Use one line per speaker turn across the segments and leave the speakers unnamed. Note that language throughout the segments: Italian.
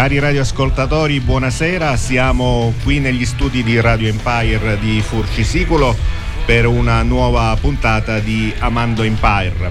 Cari radioascoltatori, buonasera. Siamo qui negli studi di Radio Empire di Furcisicolo per una nuova puntata di Amando Empire.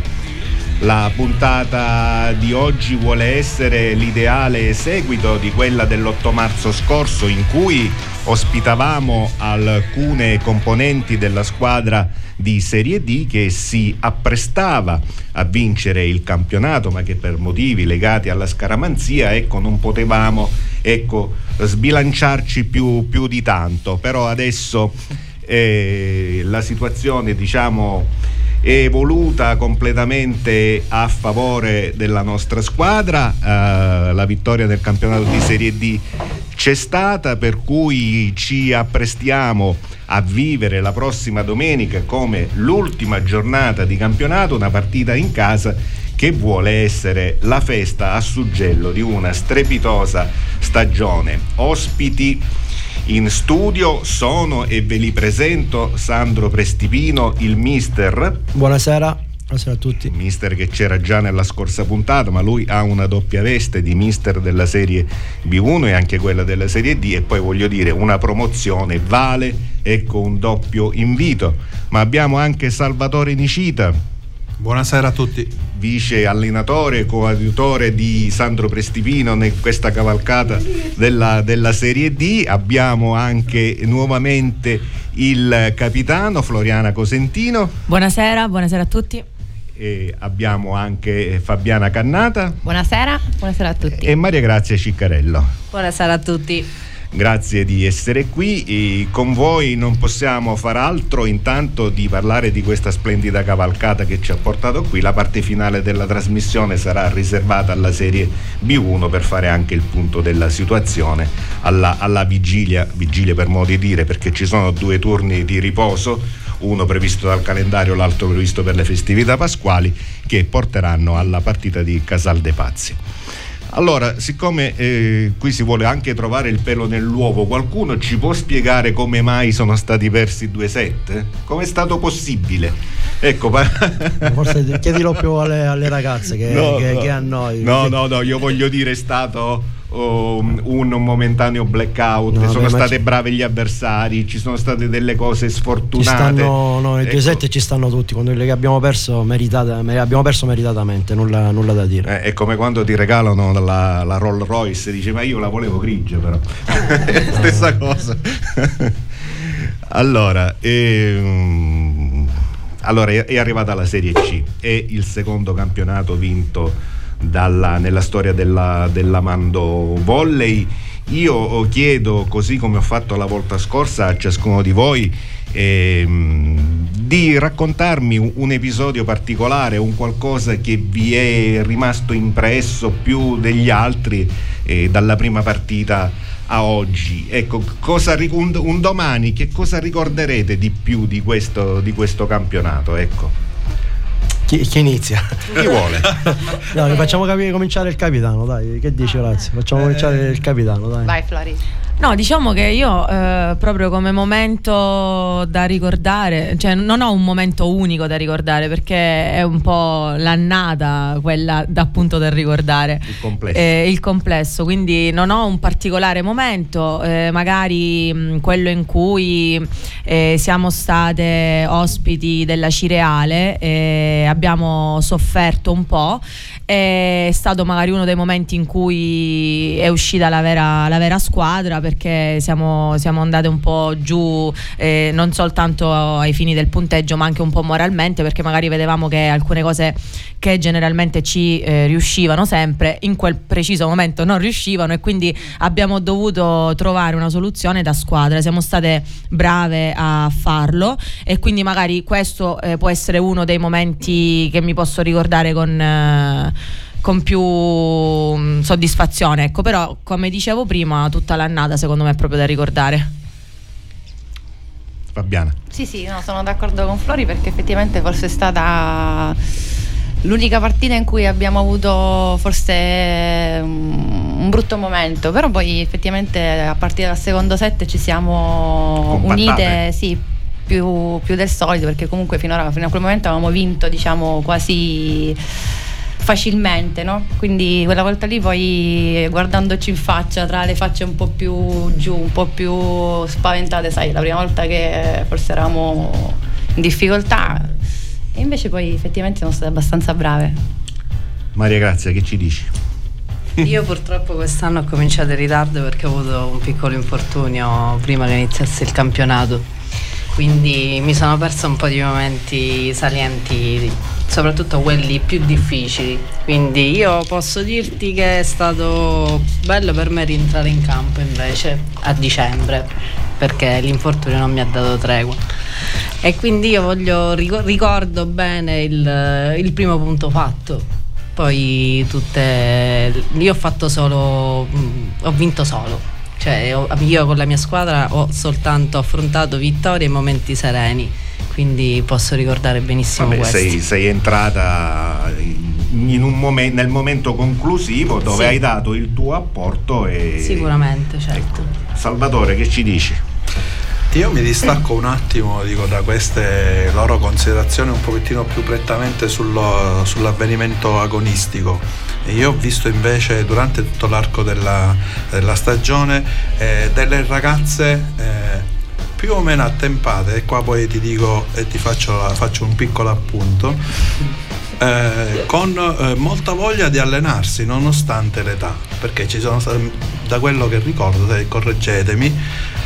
La puntata di oggi vuole essere l'ideale seguito di quella dell'8 marzo scorso in cui ospitavamo alcune componenti della squadra di Serie D che si apprestava a vincere il campionato ma che per motivi legati alla scaramanzia ecco, non potevamo ecco, sbilanciarci più, più di tanto però adesso eh, la situazione diciamo evoluta completamente a favore della nostra squadra. Uh, la vittoria del campionato di Serie D c'è stata, per cui ci apprestiamo a vivere la prossima domenica come l'ultima giornata di campionato, una partita in casa che vuole essere la festa a suggello di una strepitosa stagione. Ospiti in studio sono e ve li presento Sandro Prestipino, il mister.
Buonasera. Buonasera a tutti.
Mister che c'era già nella scorsa puntata, ma lui ha una doppia veste di mister della serie B1 e anche quella della serie D e poi voglio dire una promozione vale, ecco un doppio invito. Ma abbiamo anche Salvatore Nicita,
Buonasera a tutti.
Vice allenatore, coadiutore di Sandro Prestipino in questa cavalcata della, della, Serie D. Abbiamo anche nuovamente il capitano Floriana Cosentino.
Buonasera, buonasera a tutti.
E abbiamo anche Fabiana Cannata.
Buonasera, buonasera a tutti.
E Maria Grazia Ciccarello.
Buonasera a tutti.
Grazie di essere qui e con voi non possiamo far altro intanto di parlare di questa splendida cavalcata che ci ha portato qui. La parte finale della trasmissione sarà riservata alla serie B1 per fare anche il punto della situazione alla, alla vigilia, vigilia per modo di dire perché ci sono due turni di riposo uno previsto dal calendario, l'altro previsto per le festività pasquali, che porteranno alla partita di Casal dei Pazzi. Allora, siccome eh, qui si vuole anche trovare il pelo nell'uovo, qualcuno ci può spiegare come mai sono stati persi due set? Come è stato possibile? Ecco,
forse chiedilo più alle, alle ragazze che, no, che,
no.
che a noi.
No, no, no, io voglio dire è stato um, un momentaneo blackout, no, sono state c- brave gli avversari, ci sono state delle cose sfortunate. Ci
stanno, no, nei ecco. due set ci stanno tutti, quando le abbiamo perso, meritata, abbiamo perso meritatamente, nulla, nulla da dire.
Eh, è come quando ti regalano la, la Rolls Royce, dice ma io la volevo grigia però. Stessa cosa. allora, ehm, allora è, è arrivata la Serie C, è il secondo campionato vinto dalla, nella storia della, dell'Amando Volley. Io chiedo, così come ho fatto la volta scorsa, a ciascuno di voi ehm, di raccontarmi un, un, episodio particolare, un qualcosa che vi è rimasto impresso più degli altri eh, dalla prima partita a oggi. Ecco, cosa, un, un, domani che cosa ricorderete di più di questo, di questo campionato? Ecco.
Chi, chi, inizia?
Chi vuole?
Dai, facciamo capire, cominciare il capitano, dai. Che dici Orazio? Facciamo eh, cominciare il capitano, dai.
Vai Flori.
No, diciamo che io eh, proprio come momento da ricordare, cioè non ho un momento unico da ricordare perché è un po' l'annata quella da, appunto da ricordare.
Il complesso.
Eh, il complesso, quindi non ho un particolare momento, eh, magari mh, quello in cui eh, siamo state ospiti della Cireale e abbiamo sofferto un po', è stato magari uno dei momenti in cui è uscita la vera, la vera squadra perché siamo, siamo andate un po' giù eh, non soltanto ai fini del punteggio ma anche un po' moralmente perché magari vedevamo che alcune cose che generalmente ci eh, riuscivano sempre in quel preciso momento non riuscivano e quindi abbiamo dovuto trovare una soluzione da squadra. Siamo state brave a farlo e quindi magari questo eh, può essere uno dei momenti che mi posso ricordare con eh, con più mm, soddisfazione. Ecco, però come dicevo prima, tutta l'annata secondo me è proprio da ricordare.
Fabiana.
Sì, sì, no, sono d'accordo con Flori perché effettivamente forse è stata l'unica partita in cui abbiamo avuto forse un brutto momento, però poi effettivamente a partire dal secondo set ci siamo unite, sì, più, più, del solito perché comunque finora fino a quel momento avevamo vinto diciamo quasi facilmente, no? Quindi quella volta lì poi guardandoci in faccia tra le facce un po' più giù, un po' più spaventate, sai, la prima volta che forse eravamo in difficoltà e invece poi effettivamente sono state abbastanza brave.
Maria Grazia, che ci dici?
Io purtroppo quest'anno ho cominciato in ritardo perché ho avuto un piccolo infortunio prima che iniziasse il campionato, quindi mi sono persa un po' di momenti salienti, soprattutto quelli più difficili. Quindi io posso dirti che è stato bello per me rientrare in campo invece a dicembre, perché l'infortunio non mi ha dato tregua. E quindi io voglio, ricordo bene il, il primo punto fatto poi tutte io ho fatto solo mm, ho vinto solo cioè io con la mia squadra ho soltanto affrontato vittorie e momenti sereni quindi posso ricordare benissimo
Vabbè,
questo
sei, sei entrata momen- nel momento conclusivo dove sì. hai dato il tuo apporto e
sicuramente certo
ecco. Salvatore che ci dici?
Io mi distacco un attimo dico, da queste loro considerazioni un pochettino più prettamente sullo, sull'avvenimento agonistico. Io ho visto invece durante tutto l'arco della, della stagione eh, delle ragazze eh, più o meno attempate e qua poi ti dico e ti faccio, faccio un piccolo appunto eh, con eh, molta voglia di allenarsi nonostante l'età perché ci sono state da quello che ricordo correggetemi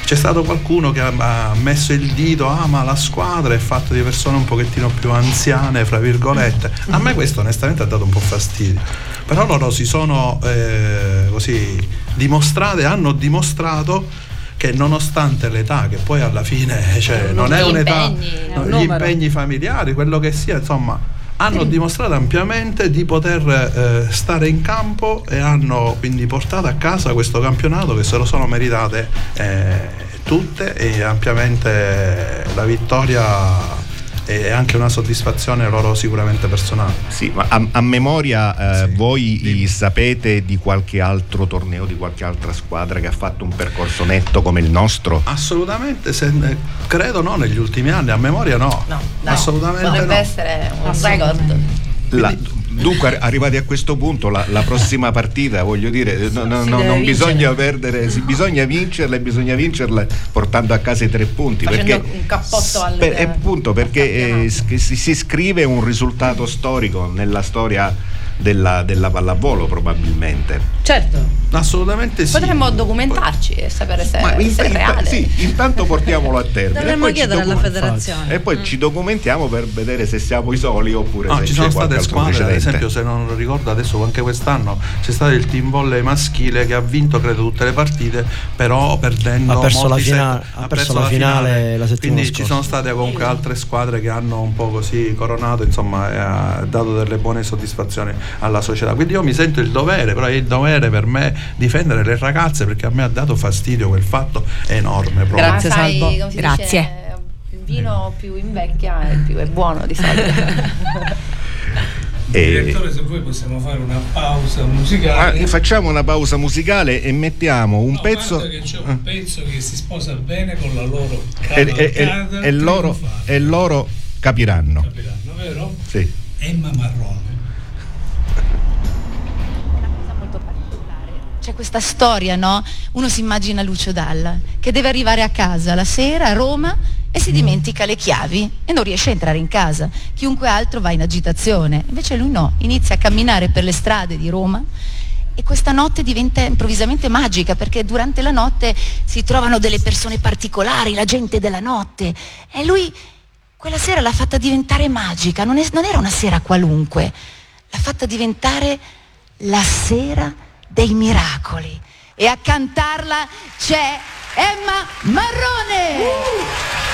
c'è stato qualcuno che ha messo il dito, ah ma la squadra è fatta di persone un pochettino più anziane, fra virgolette. A me questo onestamente ha dato un po' fastidio. Però loro si sono eh, così dimostrate, hanno dimostrato che nonostante l'età, che poi alla fine cioè, non è un'età, impegni, gli impegni familiari, quello che sia, insomma, hanno dimostrato ampiamente di poter eh, stare in campo e hanno quindi portato a casa questo campionato che se lo sono meritate eh, tutte e ampiamente la vittoria e anche una soddisfazione loro sicuramente personale.
Sì, ma a, a memoria eh, sì, voi dimmi. sapete di qualche altro torneo, di qualche altra squadra che ha fatto un percorso netto come il nostro?
Assolutamente, se, credo no negli ultimi anni, a memoria no. No,
no assolutamente potrebbe no. essere un record.
La, Dunque, arrivati a questo punto, la, la prossima partita, voglio dire, no, no, no, non bisogna perdere, si, bisogna vincerla e bisogna vincerla portando a casa i tre punti.
Facendo perché, un cappotto alle, per,
appunto, perché eh, si, si scrive un risultato storico nella storia della, della pallavolo probabilmente.
Certo.
Assolutamente sì.
Potremmo documentarci e sapere se, Ma in, se è reale.
Sì, intanto portiamolo a termine.
Dovremmo chiedere alla federazione.
E poi mm. ci documentiamo per vedere se siamo i soli oppure
no,
se
ci
sono
state squadre, ad esempio, se non ricordo adesso anche quest'anno c'è stato il team volley maschile che ha vinto credo tutte le partite, però perdendo
ha perso la, fina- se- ha perso la finale, finale la settimana
Quindi
scorsa.
ci sono state comunque altre squadre che hanno un po' così coronato, insomma, e ha dato delle buone soddisfazioni alla società. Quindi io mi sento il dovere, però è il dovere per me difendere le ragazze perché a me ha dato fastidio quel fatto enorme.
Proprio. Grazie Salvo. Grazie. Dice, il vino più invecchia e più è buono di solito.
Direttore, se vuoi possiamo fare una pausa musicale.
Ah, facciamo una pausa musicale e mettiamo un
no,
pezzo.
Che c'è un pezzo che si sposa bene con la loro cavalcata
e, e, e, loro, e loro capiranno.
Capiranno, vero?
Sì.
Emma Marrone.
C'è questa storia, no? Uno si immagina Lucio Dalla che deve arrivare a casa la sera a Roma e si dimentica le chiavi e non riesce a entrare in casa. Chiunque altro va in agitazione. Invece lui no, inizia a camminare per le strade di Roma e questa notte diventa improvvisamente magica perché durante la notte si trovano delle persone particolari, la gente della notte. E lui quella sera l'ha fatta diventare magica, non, è, non era una sera qualunque, l'ha fatta diventare la sera dei miracoli. E a cantarla c'è Emma Marrone. Uh!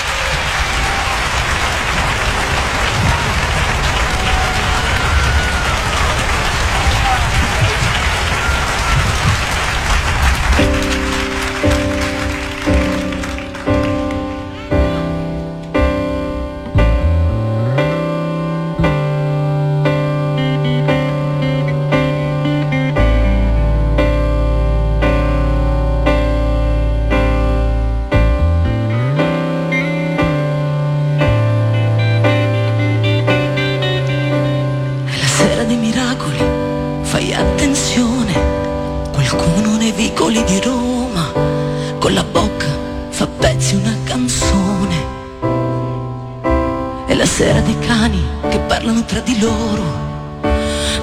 Tra di loro,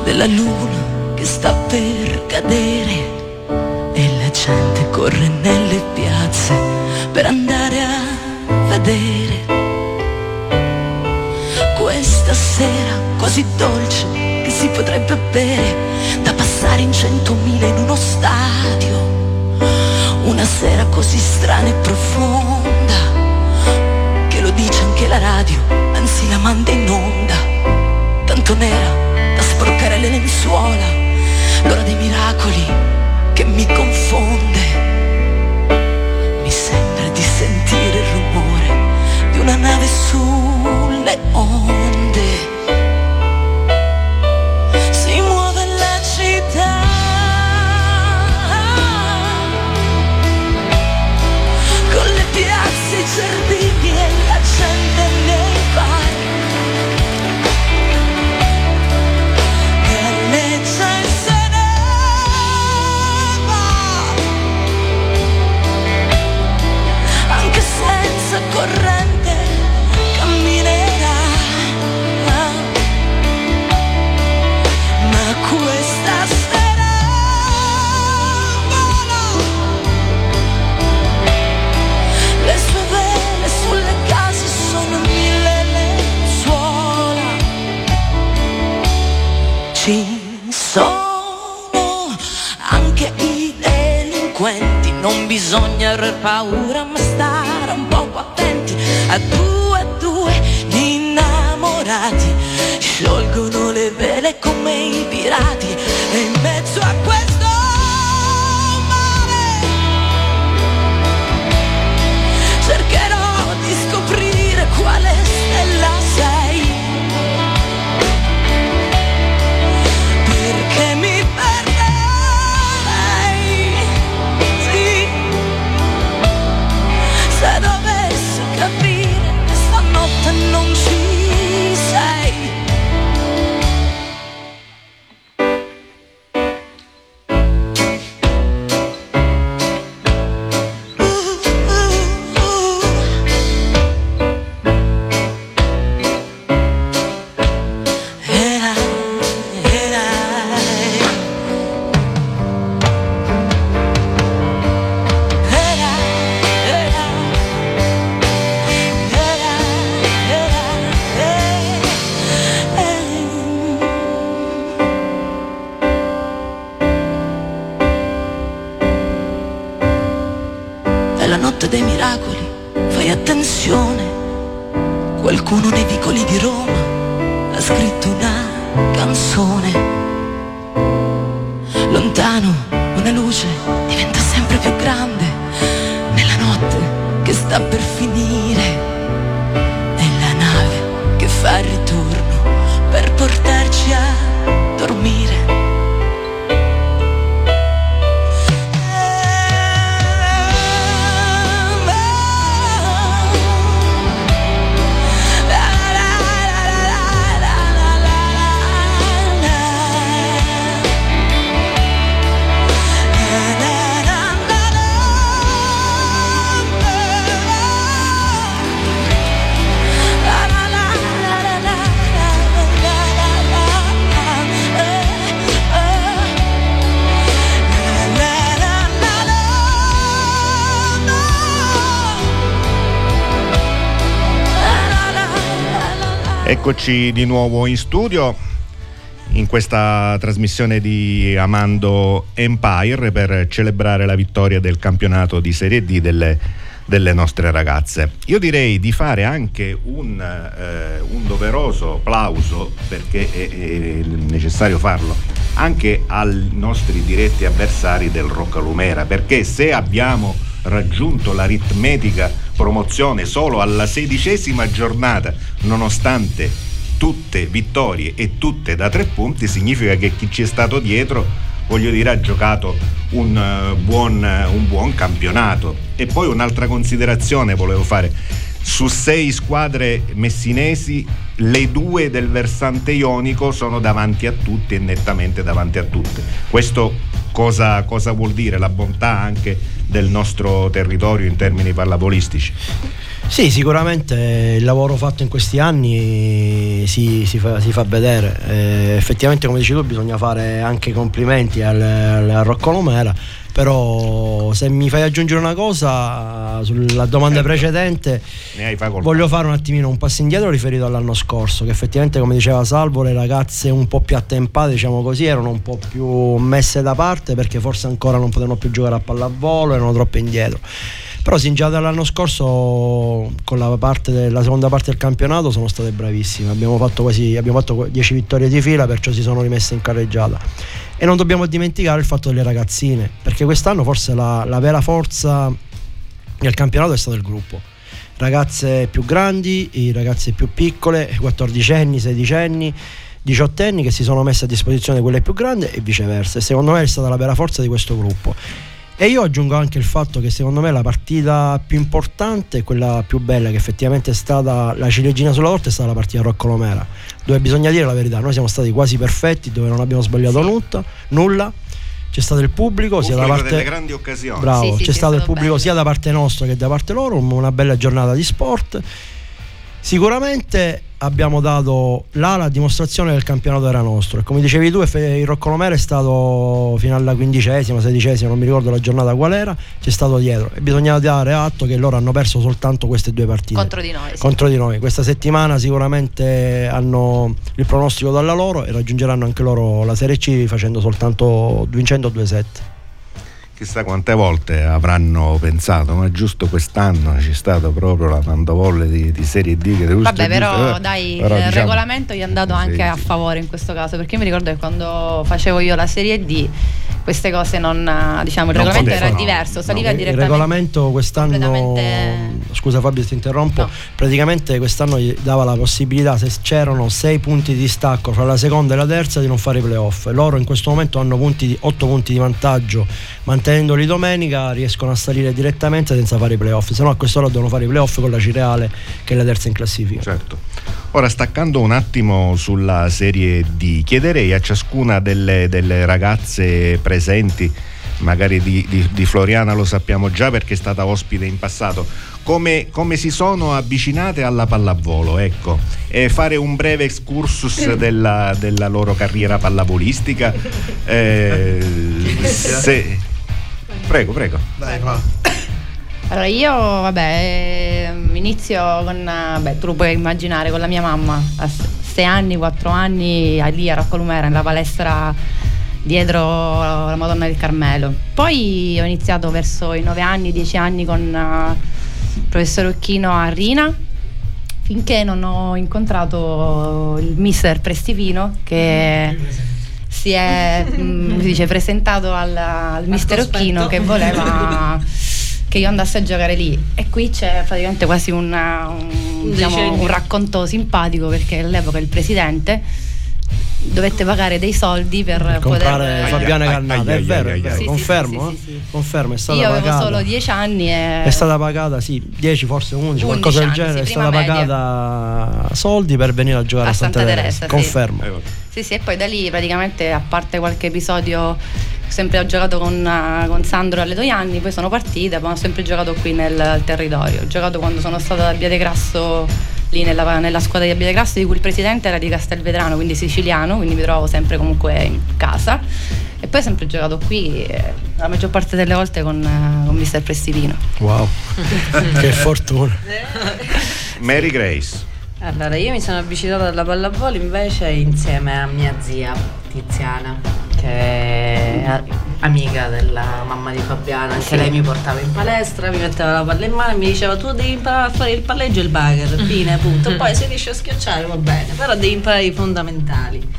della luna che sta per cadere. E la gente corre nelle piazze per andare a vedere. Questa sera così dolce che si potrebbe bere da passare in centomila in uno stadio una sera così strana e profonda che lo dice anche la radio, anzi la manda in onda, nera da sporcare le lenzuola, l'ora dei miracoli che mi confonde. Mi sembra di sentire il rumore di una nave sulle onde. Bisogna aver paura ma stare un poco attenti a due
Eccoci di nuovo in studio in questa trasmissione di Amando Empire per celebrare la vittoria del campionato di Serie D delle, delle nostre ragazze. Io direi di fare anche un, eh, un doveroso plauso, perché è, è necessario farlo, anche ai nostri diretti avversari del Roccalumera, perché se abbiamo raggiunto l'aritmetica promozione solo alla sedicesima giornata, nonostante tutte vittorie e tutte da tre punti, significa che chi ci è stato dietro, voglio dire, ha giocato un, uh, buon, un buon campionato. E poi un'altra considerazione volevo fare. Su sei squadre messinesi, le due del versante ionico sono davanti a tutti e nettamente davanti a tutte. Questo cosa, cosa vuol dire? La bontà anche del nostro territorio in termini pallavolistici?
Sì, sicuramente il lavoro fatto in questi anni si, si, fa, si fa, vedere. Eh, effettivamente, come dici tu, bisogna fare anche complimenti al, al Rocco Lomera però se mi fai aggiungere una cosa sulla domanda certo. precedente voglio fare un attimino un passo indietro riferito all'anno scorso che effettivamente come diceva Salvo le ragazze un po' più attempate diciamo così erano un po' più messe da parte perché forse ancora non potevano più giocare a pallavolo erano troppo indietro. Però sin già dall'anno scorso con la, parte la seconda parte del campionato sono state bravissime. Abbiamo fatto quasi abbiamo fatto 10 vittorie di fila perciò si sono rimesse in carreggiata e non dobbiamo dimenticare il fatto delle ragazzine, perché quest'anno forse la, la vera forza del campionato è stato il gruppo. Ragazze più grandi, ragazze più piccole, 14 anni, 16 anni, 18 anni che si sono messe a disposizione di quelle più grandi e viceversa. E secondo me è stata la vera forza di questo gruppo. E io aggiungo anche il fatto che secondo me la partita più importante, quella più bella che effettivamente è stata la ciliegina sulla torta, è stata la partita Roccolomera, dove bisogna dire la verità, noi siamo stati quasi perfetti, dove non abbiamo sbagliato sì. nulla, nulla. C'è stato il pubblico,
pubblico
sia da parte
delle grandi occasioni.
Bravo, sì, sì, c'è stato il pubblico bello. sia da parte nostra che da parte loro, una bella giornata di sport. Sicuramente abbiamo dato là la dimostrazione che il campionato era nostro e come dicevi tu il Roccolomera è stato fino alla quindicesima, sedicesima non mi ricordo la giornata qual era c'è stato dietro e bisogna dare atto che loro hanno perso soltanto queste due partite
contro di noi,
sì. contro di noi. questa settimana sicuramente hanno il pronostico dalla loro e raggiungeranno anche loro la Serie C facendo soltanto vincendo 2-7
chissà quante volte avranno pensato, ma giusto quest'anno c'è stato proprio la mandovolle di, di Serie D. Che
Vabbè, però eh, dai, però, il diciamo, regolamento gli è andato anche a favore in questo caso, perché mi ricordo che quando facevo io la Serie D queste cose non diciamo il non regolamento poteva, era no, diverso saliva no. direttamente
il regolamento quest'anno scusa Fabio ti interrompo no. praticamente quest'anno gli dava la possibilità se c'erano 6 punti di distacco fra la seconda e la terza di non fare i playoff loro in questo momento hanno punti 8 punti di vantaggio mantenendoli domenica riescono a salire direttamente senza fare i playoff. Se no a quest'ora devono fare i playoff con la Cireale che è la terza in classifica.
Certo. Ora staccando un attimo sulla serie D chiederei a ciascuna delle, delle ragazze presenti presenti, magari di, di, di, Floriana lo sappiamo già perché è stata ospite in passato, come, come si sono avvicinate alla pallavolo, ecco, e fare un breve excursus della, della loro carriera pallavolistica. Eh, se... Prego, prego. Dai, va.
Allora io, vabbè, inizio con, beh, tu lo puoi immaginare, con la mia mamma, a 6 anni, 4 anni, lì a Roccolumera, nella palestra dietro la Madonna del Carmelo. Poi ho iniziato verso i 9 anni, 10 anni con uh, il professor Occhino a Rina finché non ho incontrato il mister Prestivino che si è mh, mm, si dice, presentato al, al mister Occhino che voleva che io andassi a giocare lì. E qui c'è praticamente quasi una, un, diciamo, un racconto simpatico perché all'epoca il presidente dovette pagare dei soldi per, per
comprare poter... Fabiana Cannata, è vero, è vero. Sì, confermo, sì, sì, confermo, è stata
Io
avevo
pagata. solo 10 anni e...
È stata pagata, sì, 10 forse 11, qualcosa del genere, è stata media. pagata soldi per venire a giocare a, Santa, Santa Teresa, Teresa confermo.
Sì, sì, e poi da lì praticamente a parte qualche episodio sempre ho giocato con, con Sandro alle Toianni, poi sono partita, ma ho sempre giocato qui nel territorio. Ho giocato quando sono stata a Biade Grasso lì nella, nella squadra di Abile Grasso di cui il presidente era di Castelvetrano, quindi siciliano, quindi mi trovo sempre comunque in casa. E poi ho sempre giocato qui eh, la maggior parte delle volte con, eh, con Mister Prestivino.
Wow, che fortuna.
Mary Grace.
Allora, io mi sono avvicinata alla pallavolo invece insieme a mia zia Tiziana che è amica della mamma di Fabiana, anche sì. lei mi portava in palestra, mi metteva la palla in mano e mi diceva tu devi imparare a fare il palleggio e il bagger, fine, punto. Poi se riesci a schiacciare va bene, però devi imparare i fondamentali.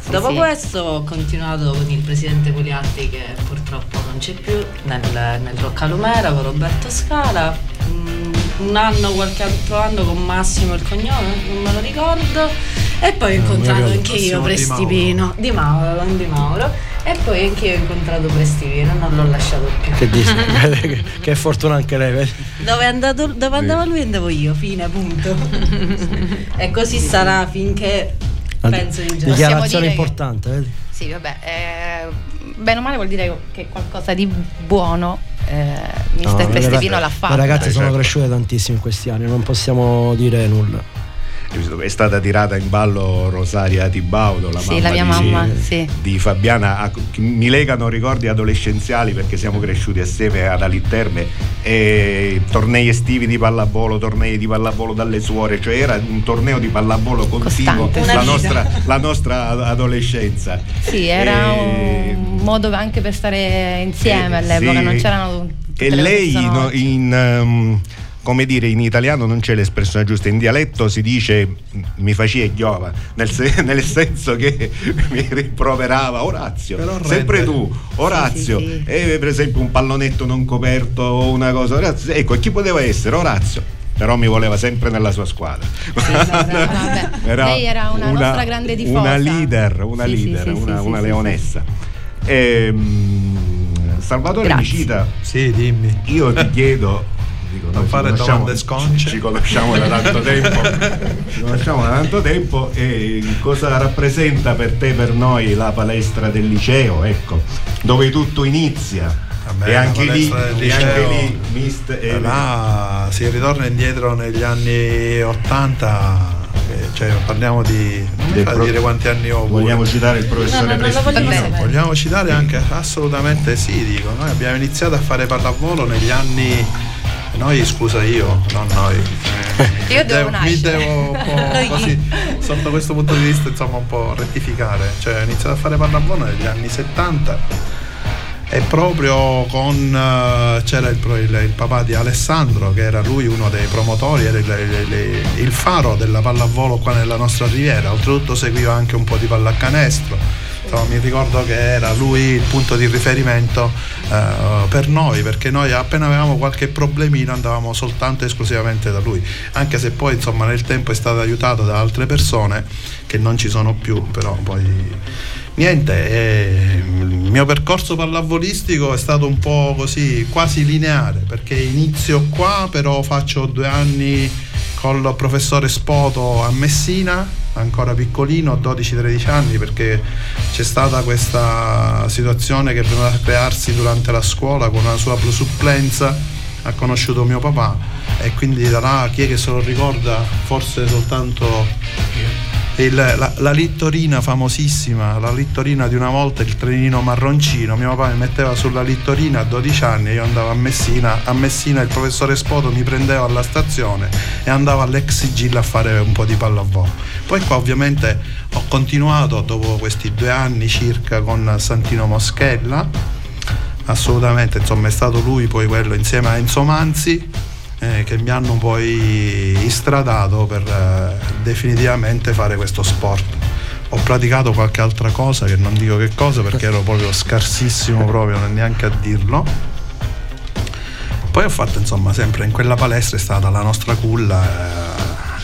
Sì, Dopo sì. questo ho continuato con il presidente Pugliatti che purtroppo non c'è più nel, nel Roccalumera con Roberto Scala. Un anno, qualche altro anno con Massimo il cognome, non me lo ricordo E poi ho
Ah,
incontrato
Mario-
anche io
Massimo Di
Mauro, non Di Mauro. E poi anche io ho incontrato Prestivino, non l'ho lasciato più.
Che dici? che, fortuna anche lei, vedi?
Dove, è andato- dove andava lui andavo io, fine, punto. e così sarà finché penso di già.
Dichiarazione
dire che-
importante, vedi?
Sì, vabbè, eh, bene o male vuol dire che qualcosa di buono eh,
No,
Mister
le
Prestivino
ragazze-
l'ha
Le
fatto.
ragazze
Beh,
sono
certo.
cresciute tantissimo in questi anni, non possiamo dire nulla.
È stata tirata in ballo Rosaria Tibaudo, la
Sì,
mamma,
la mia
di,
mamma, sì.
di Fabiana. Mi legano ricordi adolescenziali perché siamo cresciuti assieme ad Alitterme e tornei estivi di pallavolo, tornei di pallavolo dalle suore, cioè era un torneo di pallavolo continuo, la nostra, la nostra adolescenza.
Sì, era
E-
un modo anche per stare insieme
Eh,
all'epoca,
sì.
non c'erano tutte
E
le
lei no, in, ehm, come dire, in italiano non c'è l'espressione giusta, in dialetto si dice mi facie giova, nel, se- nel senso che mi rimproverava Orazio, sempre tu, Orazio,
Sì, sì, sì.
e per esempio un pallonetto non coperto o una cosa, Orazio, ecco, chi poteva essere? Orazio. Però mi voleva sempre nella sua squadra.
vabbè. Lei era una nostra grande tifosa.
Una leader, una leader,
sì,
una,
sì,
una
sì,
leonessa. Ehm, Salvatore
Grazie.
Micita,
Sì, dimmi.
io ti chiedo, dico,
Non fare domande sconce.
Ci conosciamo da tanto tempo, ci conosciamo da tanto tempo e cosa rappresenta per te, per noi, la palestra del liceo, ecco, dove tutto inizia.
Vabbè,
e anche lì, e anche lì, mist, e-
Là si ritorna indietro negli anni 80, eh, cioè parliamo di... non mi fa
pro-
dire quanti anni ho. pure.
vogliamo citare il professore
No, no,
Prestino?
vogliamo
citare anche assolutamente sì, dico, noi abbiamo iniziato a fare pallavolo negli anni noi scusa io, non noi. Eh,
Io devo
mi devo un po' così sotto questo punto di vista insomma un po' rettificare. Cioè ho iniziato a fare pallavolo negli anni 70 e proprio con eh, c'era il, il- il papà di Alessandro che era lui uno dei promotori era il, il- il faro della pallavolo qua nella nostra riviera. Oltretutto seguiva anche un po' di pallacanestro. Insomma, mi ricordo che era lui il punto di riferimento eh, per noi perché noi appena avevamo qualche problemino andavamo soltanto e esclusivamente da lui. Anche se poi insomma nel tempo è stato aiutato da altre persone che non ci sono più però poi Niente, eh, il mio percorso pallavolistico è stato un po' così, quasi lineare, perché inizio qua, però faccio due anni col professore Spoto a Messina, ancora piccolino, 12-13 anni, perché c'è stata questa situazione che è venuta a crearsi durante la scuola con una sua supplenza, ha conosciuto mio papà e quindi da là chi è che se lo ricorda, forse soltanto il- la, la littorina famosissima, la littorina di una volta, il trenino marroncino, mio papà mi metteva sulla littorina a 12 anni, io andavo a Messina, a Messina il professore Spoto mi prendeva alla stazione e andavo all'ex sigilla a fare un po' di pallavolo. Poi qua ovviamente ho continuato dopo questi due anni circa con Santino Moschella, assolutamente insomma è stato lui poi quello insieme a Enzo Manzi eh, che mi hanno poi istradato per eh, definitivamente fare questo sport. Ho praticato qualche altra cosa che non dico che cosa perché ero proprio scarsissimo proprio, neanche a dirlo. Poi ho fatto insomma sempre in quella palestra è stata la nostra culla,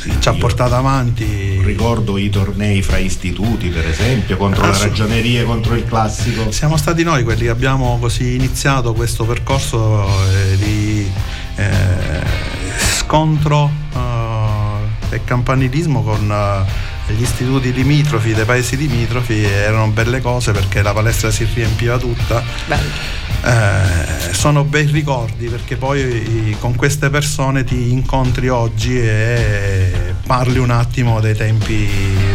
eh, ci ha portato avanti.
Ricordo i tornei fra istituti, per esempio, contro
Ah,
la
sì.
ragioneria, contro il classico.
Siamo stati noi quelli che abbiamo così iniziato questo percorso eh, di eh, scontro eh, e campanilismo con eh, gli istituti limitrofi dei paesi limitrofi erano belle cose perché la palestra si riempiva tutta. Eh, sono bei ricordi perché poi i- con queste persone ti incontri oggi e parli un attimo dei tempi,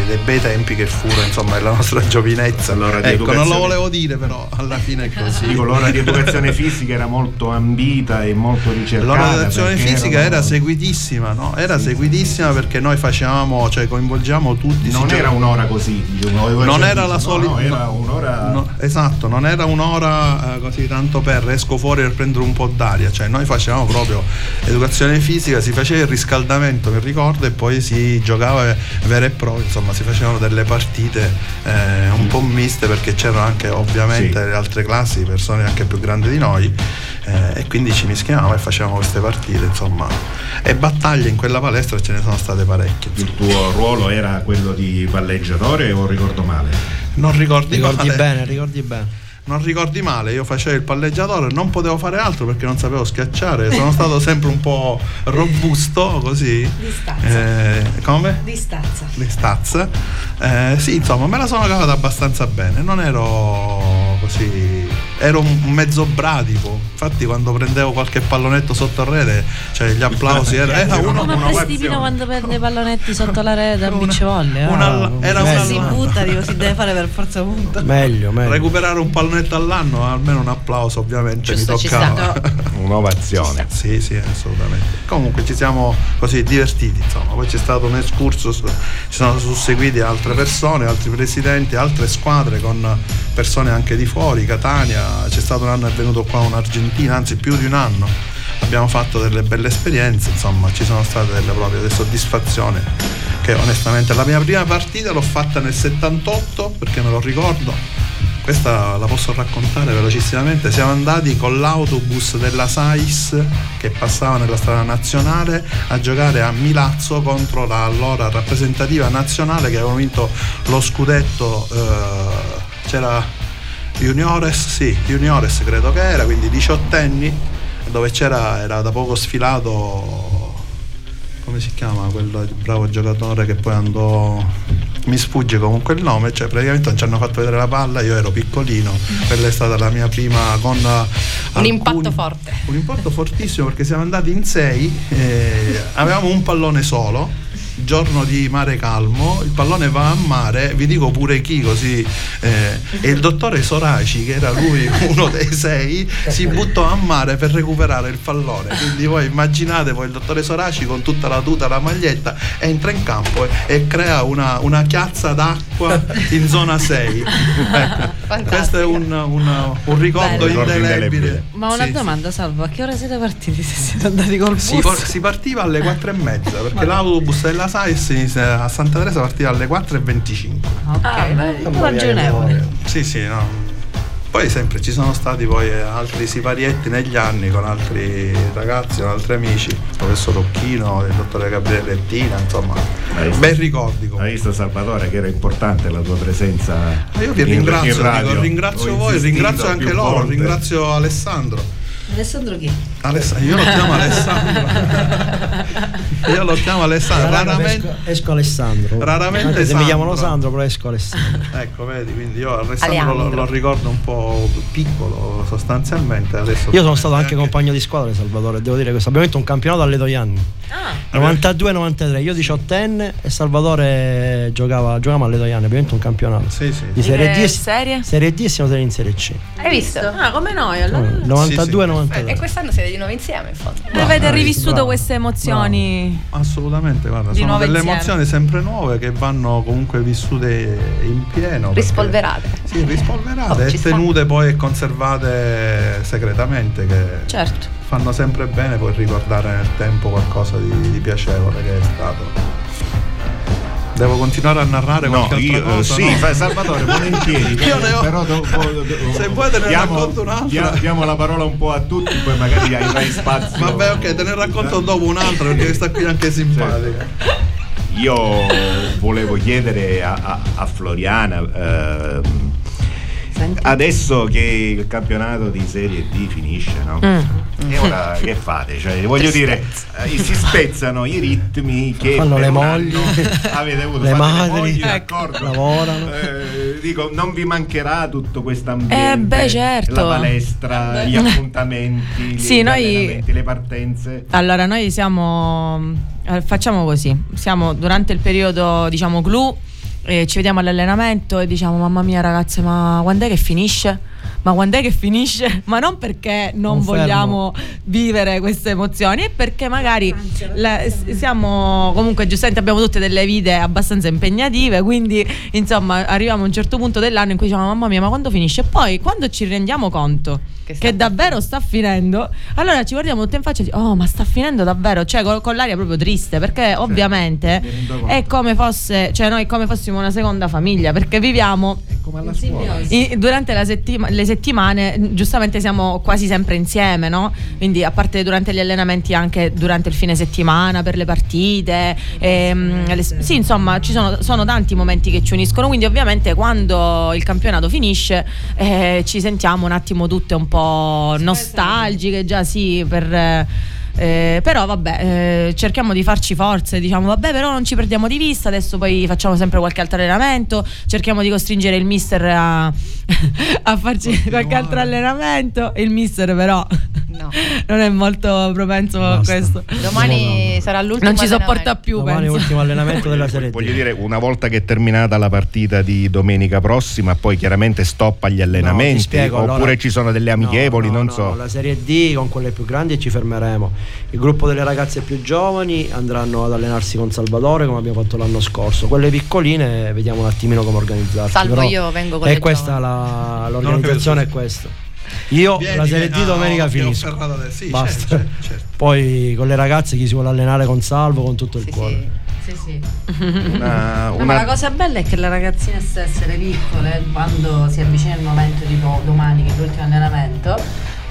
dei bei tempi che furono insomma della nostra giovinezza.
L'ora di
ecco, non lo
educazione-
volevo dire però alla fine è così.
Dico, l'ora di educazione fisica era molto ambita e molto ricercata.
L'ora di educazione fisica
erano-
era seguitissima, no? Era seguitissima perché noi facevamo, cioè coinvolgiamo tutti.
Non era un'ora così, diciamo,
non
cioè,
era la
no,
solita
no, era un'ora
no, esatto non era un'ora eh, così tanto per esco fuori per prendere un po' d'aria cioè noi facevamo proprio educazione fisica si faceva il riscaldamento mi ricordo e poi si giocava vero e proprio, insomma si facevano delle partite eh, un po' miste perché c'erano anche ovviamente sì. le altre classi, persone anche più grandi di noi eh, e quindi ci mischiavamo e facevamo queste partite, insomma. E battaglie in quella palestra ce ne sono state parecchie.
Il tuo ruolo era quello di palleggiatore o ricordo male?
Non ricordi,
ricordi male. bene, ricordi bene
non ricordi male, io facevo il palleggiatore, non potevo fare altro perché non sapevo schiacciare, sono stato sempre un po' robusto così.
Di stazza.
Eh, come?
Di stazza.
Di stazza. Eh, sì, insomma, me la sono cavata abbastanza bene, non ero così ero un mezzo bradico. Infatti, quando prendevo qualche pallonetto sotto rete, cioè gli applausi era, era
uno come Prestipino quando prende i pallonetti sotto la rete a beach volley.
Una, era una,
si butta, dico, si deve fare per forza punto.
Meglio, meglio.
Recuperare un pallonetto all'anno, almeno un applauso, ovviamente Giusto, mi toccava.
Un'ovazione.
Sì, sì, assolutamente. Comunque ci siamo così divertiti, insomma. Poi c'è stato un escursus, ci sono susseguiti altre persone, altri presidenti, altre squadre con persone anche di fuori, Catania, c'è stato un anno è venuto qua un argentino, anzi più di un anno. Abbiamo fatto delle belle esperienze, insomma, ci sono state delle proprie soddisfazioni che onestamente la mia prima partita l'ho fatta nel 78 perché me lo ricordo. Questa la posso raccontare velocissimamente. Siamo andati con l'autobus della SAIS che passava nella strada nazionale a giocare a Milazzo contro la allora rappresentativa nazionale che aveva vinto lo scudetto. Eh, c'era Juniores, sì, Juniores credo che era, quindi diciottenni, dove c'era, era da poco sfilato, come si chiama quel bravo giocatore che poi andò, mi sfugge comunque il nome, cioè praticamente non ci hanno fatto vedere la palla, io ero piccolino, quella è stata la mia prima con... Un
alcuni, impatto forte.
Un impatto fortissimo perché siamo andati in sei, eh, avevamo un pallone solo giorno di mare calmo, il pallone va a mare, vi dico pure chi così, eh, e il dottore Soraci, che era lui uno dei sei, si buttò a mare per recuperare il pallone. Quindi voi immaginate poi il dottore Soraci con tutta la tuta, la maglietta, entra in campo e, e crea una, una, chiazza d'acqua in zona 6. Ecco, questo è un, un, un ricordo indelebile.
Ma una sì, domanda, Salvo, a che ora siete partiti se siete andati col bus?
Si, si partiva alle 4 e mezza perché l'autobus della Sais a Santa Teresa partiva alle 4.25.
Ok, ah, ragionevole.
Sì, sì, no. Poi sempre ci sono stati poi altri siparietti negli anni con altri ragazzi, con altri amici, il professor Occhino, il dottore Gabriele Lettina, insomma, bei ricordi. Comunque.
Hai visto Salvatore che era importante la tua presenza?
Ma io vi ringrazio, in dico, ringrazio voi, ringrazio anche loro, volte. ringrazio Alessandro.
Alessandro chi?
Aless- io lo chiamo Alessandro. io lo chiamo Alessandro. Raramente
esco, esco Alessandro.
Raramente
se mi chiamano Sandro, però esco Alessandro.
ecco, vedi, quindi io Alessandro lo, lo, ricordo un po' piccolo sostanzialmente. Adesso
io sono stato anche, anche compagno di squadra di Salvatore, devo dire questo. Abbiamo vinto un campionato alle Toianni. Ah. 92-93, io diciottenne e Salvatore giocava, giocava alle Toianni, abbiamo vinto un campionato.
Sì, sì.
Di Serie D,
serie?
serie D siamo stati in Serie C.
Hai visto? Ah, come noi allora.
92-93. Sì.
E quest'anno siete di nuovo insieme, in fondo.
Avete rivissuto bravo, queste emozioni?
Bravo. Assolutamente, guarda, sono delle insieme. emozioni sempre nuove che vanno comunque vissute in pieno.
Rispolverate.
Perché, sì, rispolverate oh, e tenute sta. poi e conservate segretamente. Che
certo.
fanno sempre bene poi ricordare nel tempo qualcosa di, di piacevole che è stato. Devo continuare a narrare no, qualche io, altra cosa?
Sì, no? Salvatore, volentieri.
io ne ho. Però dopo, dopo, Se vuoi te ne diamo, racconto un'altra.
Diamo la parola un po' a tutti, poi magari hai spazio.
Vabbè, ok, te ne racconto dopo un'altra perché questa qui è anche simpatica.
Io volevo chiedere a, a, a Floriana. Eh, adesso che il campionato di Serie D finisce, no? Mm. E ora che fate? Cioè, voglio dire, eh, si spezzano i ritmi che
fanno le mogli,
avete avuto
le madri,
mogli, ecco.
lavorano.
Eh, dico, non vi mancherà tutto questo ambiente,
eh beh, certo.
la palestra, gli appuntamenti, sì, noi... le partenze.
Allora, noi siamo eh, facciamo così, siamo durante il periodo, diciamo, clou e ci vediamo all'allenamento e diciamo mamma mia ragazze ma quando è che finisce? Ma quando è che finisce? Ma non perché non
Confermo.
vogliamo vivere queste emozioni, è perché magari la- siamo comunque giustamente abbiamo tutte delle vite abbastanza impegnative, quindi insomma arriviamo a un certo punto dell'anno in cui diciamo mamma mia, ma quando finisce? Poi quando ci rendiamo conto
Che
che, davvero sta finendo, allora ci guardiamo tutte in faccia e diciamo oh ma sta finendo davvero, cioè con, con l'aria proprio triste, perché ovviamente
rendo conto.
è come fosse, cioè noi come fossimo una seconda famiglia, perché viviamo
Come alla scuola.
i- durante la settima- le settimane mh, giustamente siamo quasi sempre insieme, no? Quindi a parte durante gli allenamenti anche durante il fine settimana per le partite. ehm, le- sì, insomma, ci sono, sono tanti momenti che ci uniscono, quindi ovviamente quando il campionato finisce eh, ci sentiamo un attimo tutte un po' nostalgiche, già sì, per... eh, eh, però vabbè, eh, cerchiamo di farci forze, diciamo vabbè però non ci perdiamo di vista, adesso poi facciamo sempre qualche altro allenamento, cerchiamo di costringere il mister a, a farci qualche altro allenamento, il mister però
No.
non è molto propenso a questo.
Domani sarà l'ultimo
Non ci sopporta
allenamento.
più,
Domani
penso.
ultimo allenamento della Serie D.
Voglio dire, una volta che è terminata la partita di domenica prossima, poi chiaramente stoppa gli
No, ti
allenamenti,
spiego,
oppure
allora-
ci sono delle amichevoli,
No, no,
non
no,
so.
La Serie D con quelle più grandi e ci fermeremo. Il gruppo delle ragazze più giovani andranno ad allenarsi con Salvatore come abbiamo fatto l'anno scorso. Quelle piccoline vediamo un attimino come organizzarsi.
Salvo
però
io vengo con
E
le
questa la, l'organizzazione è questa. Io
Vieni,
la Serie D
vieni.
Domenica
ho
finisco.
Sì,
Basta.
certo, certo.
Poi con le ragazze chi si vuole allenare con Salvo con tutto il
Sì,
cuore.
sì.
Sì, sì.
Una,
No,
una-
ma la cosa bella è che le ragazzine stesse, le piccole, quando si avvicina il momento tipo domani che è l'ultimo allenamento,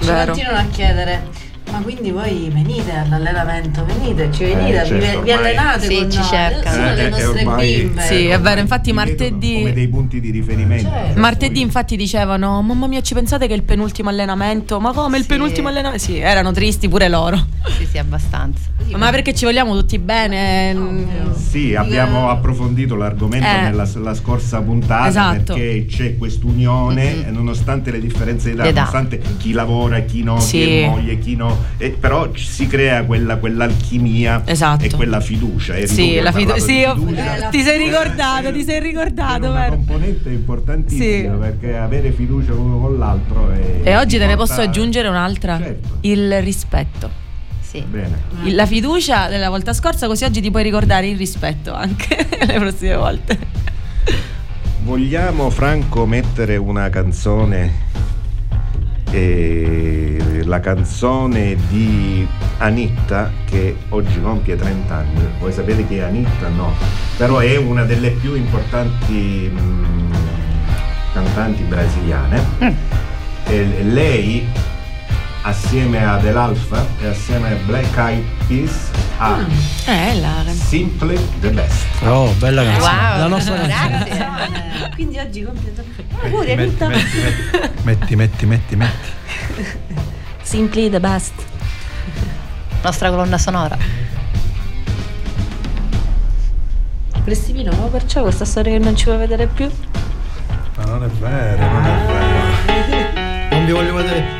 ci
Vero.
continuano a chiedere ma quindi voi venite all'allenamento, venite, ci venite,
Eh,
vi-
certo,
vi,
ormai-
allenate
Sì,
con
ci
noi,
cercano.
sono
Eh,
le
eh,
nostre
ormai-
bimbe.
Sì, è vero, infatti martedì-
come dei punti di riferimento.
Certo.
Martedì infatti dicevano mamma mia ci pensate che è il penultimo allenamento? Ma come il
Sì.
penultimo allenamento? Sì, erano tristi pure loro.
Sì, sì, abbastanza.
Ma perché ci vogliamo tutti bene? mm,
Sì, abbiamo approfondito l'argomento
Eh.
nella la scorsa puntata
Esatto.
perché c'è quest'unione,
Mhm.
e nonostante le differenze di età,
D'età.
nonostante chi lavora e chi no, chi
Sì.
è moglie, chi no, e però si crea quella, quell'alchimia
Esatto.
e quella fiducia. Eri tu
Sì,
che
la fidu- sì, ho-
fiducia.
ti sei ricordato,
Eh,
ti sei
è
ricordato,
una
vero?
componente importantissima
Sì.
perché avere fiducia l'uno con l'altro è,
E oggi te ne posso aggiungere un'altra,
Certo.
il rispetto.
Sì.
Bene.
La fiducia della volta scorsa, così oggi ti puoi ricordare il rispetto anche le prossime volte.
Vogliamo Franco mettere una canzone eh, la canzone di Anitta che oggi compie 30 anni. Voi sapete chi è Anitta? No, però è una delle più importanti mm, cantanti brasiliane. E lei assieme ad El Alfa e assieme a Black Eyed Peas ha
Eh, la
Simply the Best.
Oh, bella canzone.
Wow,
La nostra canzone.
grazie.
Quindi oggi compie
Metti, metti, metti, metti, metti, metti.
Simply the best.
Nostra colonna sonora.
Cristina, ma perciò questa storia che non ci vuoi vedere più?
Ma non è vero, non è vero.
Non vi voglio vedere più.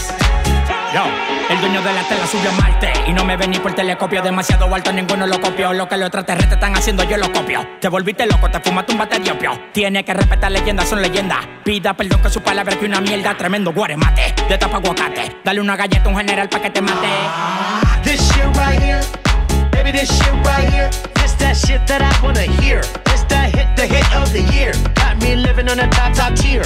Yo, el dueño de la tela subió a Marte Y no me vení por telescopio. Demasiado alto, ninguno lo copió. Lo que los extraterrestres están haciendo, yo lo copio. Te volviste loco, te fumaste un bate de opio. Tiene que respetar leyendas, son leyendas. Pida perdón que su palabra que una mierda. Tremendo guaremate, de tapa aguacate. Dale una galleta a un general pa' que te mate.
This shit right here, baby, this shit right here. This that shit that I wanna hear. This that hit, the hit of the year. Got me living on a top, top tier.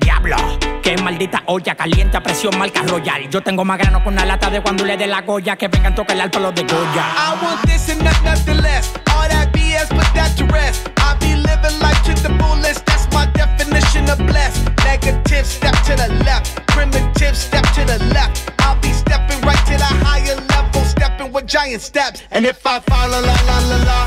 Diablo, qué maldita olla caliente a presión marca royal. Yo tengo más grano con una lata de cuando le dé la goya que vengan tocar el palo de Goya.
I want this and not nothing less. All that BS, put that to rest. I be living life to the fullest. That's my definition of blessed. Negative, step to the left. Primitive, step to the left. I'll be stepping right to the higher level, stepping with giant steps. And if I fall, la la la la la,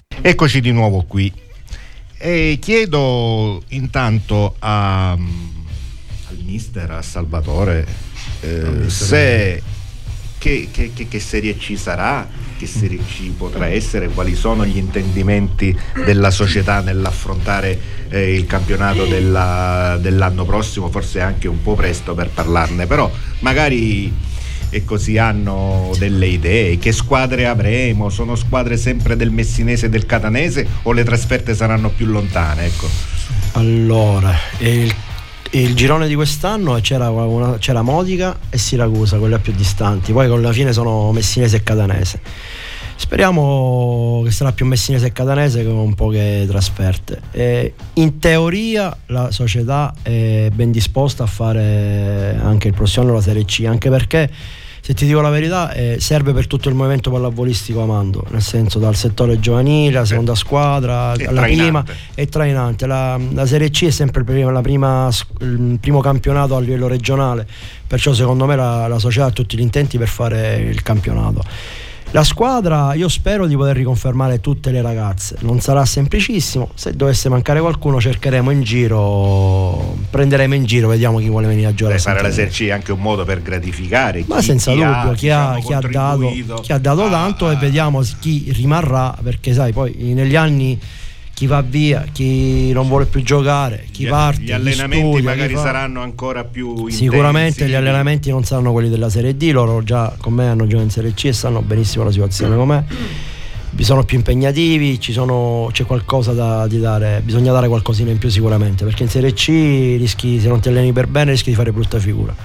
Eccoci di nuovo qui. E chiedo intanto a, al mister, a Salvatore, eh, se che, che- che- serie ci sarà, che serie ci potrà essere, quali sono gli intendimenti della società nell'affrontare eh, il campionato della- dell'anno prossimo, forse anche un po' presto per parlarne, però magari e così hanno delle idee. Che squadre avremo? Sono squadre sempre del messinese e del catanese o le trasferte saranno più lontane? Ecco.
Allora, il, il girone di quest'anno c'era, una- c'era Modica e Siracusa, quelle più distanti, poi con la fine sono Messinese e Catanese. Speriamo che sarà più Messinese e Catanese con poche trasferte. E in teoria la società è ben disposta a fare anche il prossimo anno la Serie C, anche perché se ti dico la verità eh, serve per tutto il movimento pallavolistico Amando, nel senso dal settore giovanile, la seconda squadra,
È
alla prima
trainante.
è trainante. La, la Serie C è sempre il primo, la prima il primo campionato a livello regionale, perciò secondo me la, la società ha tutti gli intenti per fare il campionato. La squadra, io spero di poter riconfermare tutte le ragazze, non sarà semplicissimo, se dovesse mancare qualcuno cercheremo in giro, prenderemo in giro, vediamo chi vuole venire a giocare. a
Beh, fare la
Sant'Elena.
Serie C è anche un modo per gratificare
Ma
chi,
senza
chi
dubbio,
ha,
chi, ha,
diciamo,
chi ha dato, chi ha dato tanto e vediamo chi rimarrà, perché sai, poi negli anni chi va via, chi non vuole più giocare, chi
Gli-
parte,
Gli allenamenti
studia,
magari saranno ancora più
Sicuramente
intensi.
gli allenamenti non saranno quelli della Serie D, loro già con me hanno giocato in Serie C e sanno benissimo la situazione com'è. Sono più impegnativi, ci sono- c'è qualcosa da di dare, bisogna dare qualcosina in più sicuramente, perché in Serie C rischi, se non ti alleni per bene, rischi di fare brutta figura.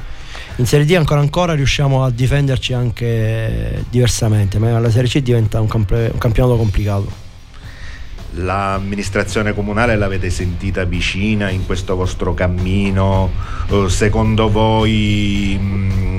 In Serie D ancora ancora riusciamo a difenderci anche diversamente, ma la Serie C diventa un, campe- un campionato complicato.
L'amministrazione comunale l'avete sentita vicina in questo vostro cammino? Eh, Secondo voi mh,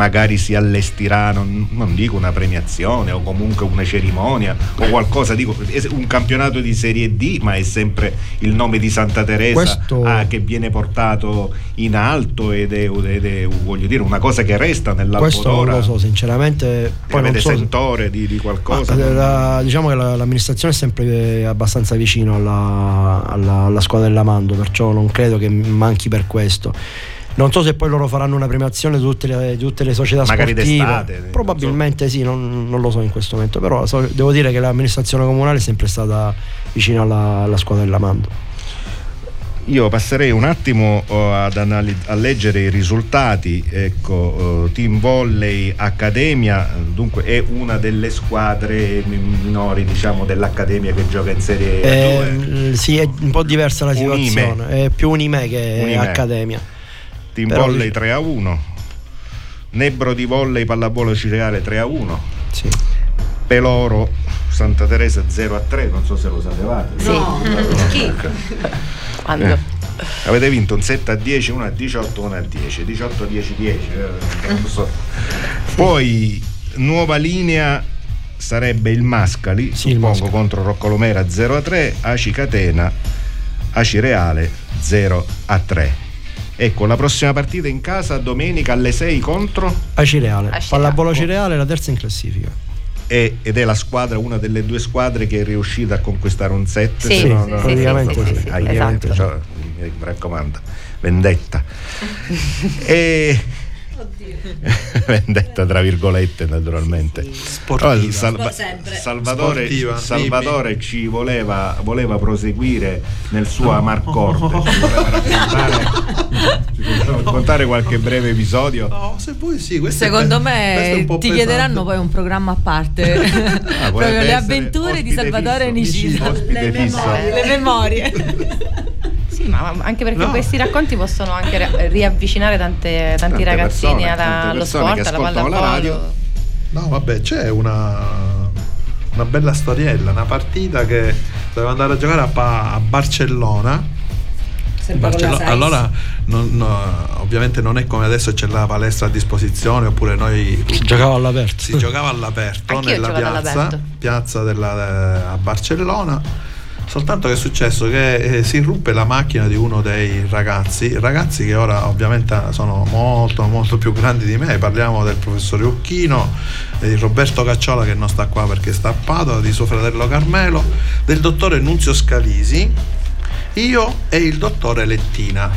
magari si allestirà, non, non dico una premiazione o comunque una cerimonia o qualcosa, dico un campionato di Serie D, ma è sempre il nome di Santa Teresa
Questo-
ah, che viene portato in alto ed è, ed è, voglio dire, una cosa che resta
Questo non
nell'Alpodora.
lo so, sinceramente. Poi
avete
so se-
sentore di, di qualcosa?
Ma, eh, la- diciamo che la- l'amministrazione è sempre abbastanza vicino alla, alla- alla squadra dell'Amando, perciò non credo che manchi per questo. Non so se poi loro faranno una premiazione di tutte le, di tutte le società
Magari
sportive.
d'estate, non
Probabilmente sì, non, non lo so in questo momento, però so- devo dire che l'amministrazione comunale è sempre stata vicina alla, alla squadra dell'Amando.
Io passerei un attimo oh, ad anali- a leggere i risultati. Ecco, oh, Team Volley Accademia, dunque è una delle squadre mi- minori, diciamo, dell'Accademia che gioca in Serie 2.
Eh, sì, è un po' diversa la
Unime.
situazione, è più Unime che
Unime.
Accademia.
Team
Però
Volley
dic-
3 a 1. Nebbro di Volley Pallavolo Cireale 3 a 1.
Sì.
Peloro Santa Teresa 0 a 3, non so se lo sapevate.
No. Chi? Quando?
Eh, Avete vinto un 7 a 10, 1 a 18, 1 a 10, 18 10 10. eh, non so. Poi nuova linea sarebbe il Mascali, suppongo contro Roccolomera 0 a 3, Aci Catena, Aci Reale 0 a 3. Ecco, la prossima partita in casa domenica alle 6 contro
Acireale,
Acireale.
pallavolo Cireale, la terza in classifica.
e- ed è la squadra, una delle due squadre che è riuscita a conquistare un 7.
Sì, sì, sì, praticamente sì, sì, sì,
Praticamente,
esatto.
cioè, mi raccomando, vendetta. e vendetta tra virgolette naturalmente
Sportiva.
Salva-. Salvatore,
Sportiva,
Salvatore ci voleva, voleva proseguire nel suo ci voleva raccontare, ci voleva raccontare qualche breve episodio
No, se vuoi sì,
Secondo
è
me
un po'
ti
pesante.
chiederanno poi un programma a parte.
Ah,
Proprio le avventure di Salvatore. Nicino.
Ospite fisso.
Le memorie.
Sì, ma anche perché
No.
questi racconti possono anche ri- riavvicinare tante- tanti
Tante
ragazzini
persone, tante
allo
persone
sport,
che
alla
ascoltano la
pallavolo.
radio. No, vabbè, c'è una, una bella storiella, una partita che doveva andare a giocare a, Pa- a Barcellona.
Sempre con la
Barcello-
Sais.
allora, non- no, ovviamente non è come adesso c'è la palestra a disposizione, oppure noi
Si giocava all'aperto.
si giocava all'aperto
Anch'io
nella piazza,
all'aperto.
piazza della- a Barcellona. Soltanto che è successo che eh, si ruppe la macchina di uno dei ragazzi, ragazzi che ora ovviamente sono molto molto più grandi di me, parliamo del professore Occhino, di Roberto Cacciola che non sta qua perché sta a Padova, di suo fratello Carmelo, del dottore Nunzio Scalisi, io e il dottore Lettina.